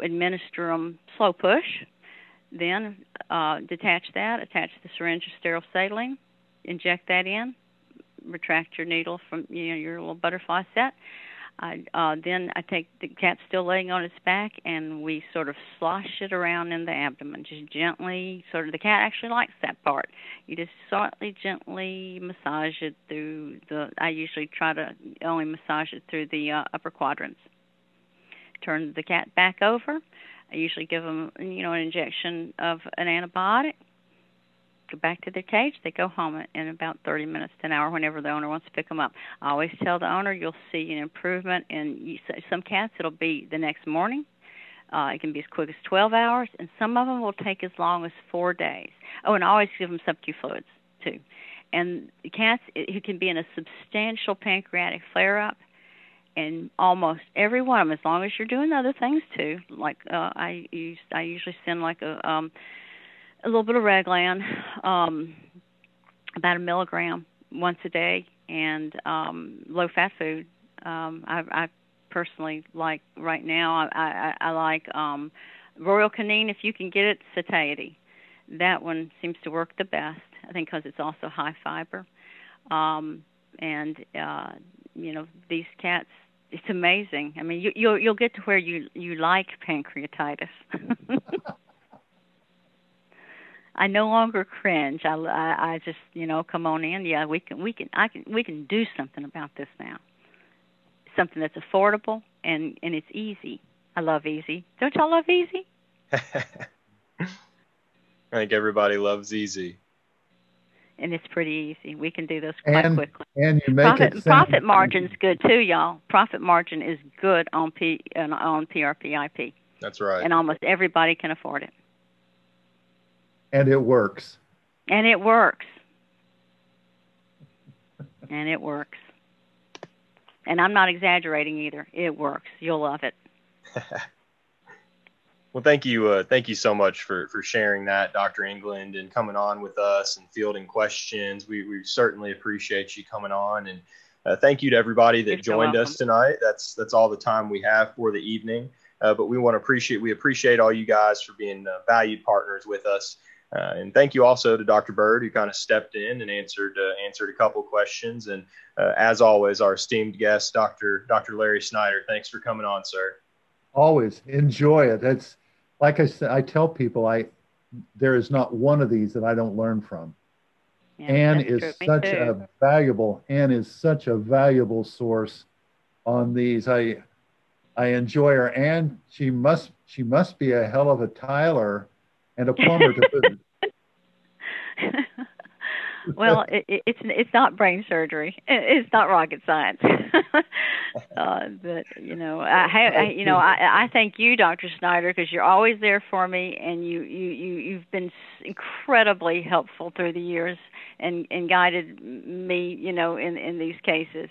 Administer them slow push. Then uh, detach that. Attach the syringe of sterile saline. Inject that in retract your needle from you know your little butterfly set. I, uh, then I take the cat still laying on its back, and we sort of slosh it around in the abdomen, just gently. Sort of the cat actually likes that part. You just slightly, gently massage it through the. I usually try to only massage it through the uh, upper quadrants. Turn the cat back over. I usually give them, you know, an injection of an antibiotic go back to their cage. They go home in about 30 minutes to an hour whenever the owner wants to pick them up. I always tell the owner you'll see an improvement in some cats. It'll be the next morning. Uh, it can be as quick as 12 hours, and some of them will take as long as four days. Oh, and I always give them sub-Q fluids too. And cats who can be in a substantial pancreatic flare-up, and almost every one of them, as long as you're doing other things too, like uh, I use, I usually send like a um, a little bit of Reglan, um, about a milligram once a day, and um, low fat food. Um, I, I personally like right now. I, I, I like um, Royal Canin if you can get it. Satiety, that one seems to work the best. I think because it's also high fiber, um, and uh, you know these cats. It's amazing. I mean, you, you'll you'll get to where you you like pancreatitis. I no longer cringe. I, I, I just, you know, come on in. Yeah, we can, we can, I can, we can do something about this now. Something that's affordable and and it's easy. I love easy. Don't y'all love easy? I think everybody loves easy. And it's pretty easy. We can do this quite and, quickly. And you make profit, it profit margin's good too, y'all. Profit margin is good on P on PRPIP. That's right. And almost everybody can afford it. And it works. And it works. and it works. And I'm not exaggerating either. It works. You'll love it. well, thank you. Uh, thank you so much for, for sharing that, Dr. England, and coming on with us and fielding questions. We, we certainly appreciate you coming on. And uh, thank you to everybody that You're joined so us tonight. That's, that's all the time we have for the evening. uh, but we want to appreciate we appreciate all you guys for being uh, valued partners with us. Uh, and thank you also to Dr. Bird, who kind of stepped in and answered uh, answered a couple questions. And uh, as always, our esteemed guest, Dr. Dr. Larry Snyder. Thanks for coming on, sir. Always enjoy it. That's like I said. I tell people, I there is not one of these that I don't learn from. Yeah, Ann is such a valuable. Ann is such a valuable source on these. I I enjoy her, and she must she must be a hell of a tiler and a plumber to boot. well, it, it's it's not brain surgery. It's not rocket science. uh, but you know, I, I you know I, I thank you, Dr. Snyder, because you're always there for me, and you you you you've been incredibly helpful through the years and and guided me, you know, in in these cases.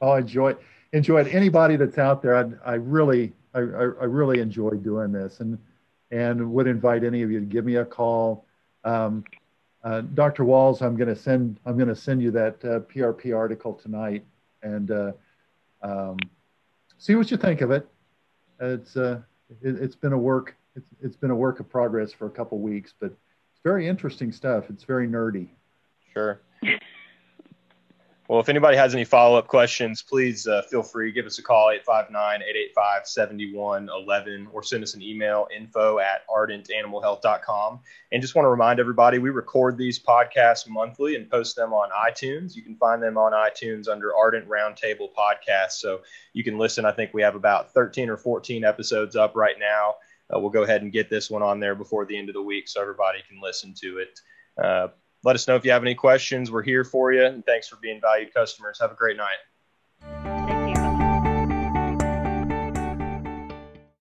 Oh, enjoy enjoy it. Anybody that's out there, I, I really I, I really enjoy doing this, and and would invite any of you to give me a call. Um, uh, Dr. Walls, I'm going to send I'm going to send you that uh, PRP article tonight, and uh, um, see what you think of it. It's uh, it, has been a work it's, it's been a work of progress for a couple weeks, but it's very interesting stuff. It's very nerdy. Sure. Well, if anybody has any follow up questions, please uh, feel free. Give us a call, 859 885 7111, or send us an email, info at ardentanimalhealth.com. And just want to remind everybody we record these podcasts monthly and post them on iTunes. You can find them on iTunes under Ardent Roundtable Podcast. So you can listen. I think we have about 13 or 14 episodes up right now. Uh, we'll go ahead and get this one on there before the end of the week so everybody can listen to it. Uh, let us know if you have any questions. We're here for you. And thanks for being valued customers. Have a great night.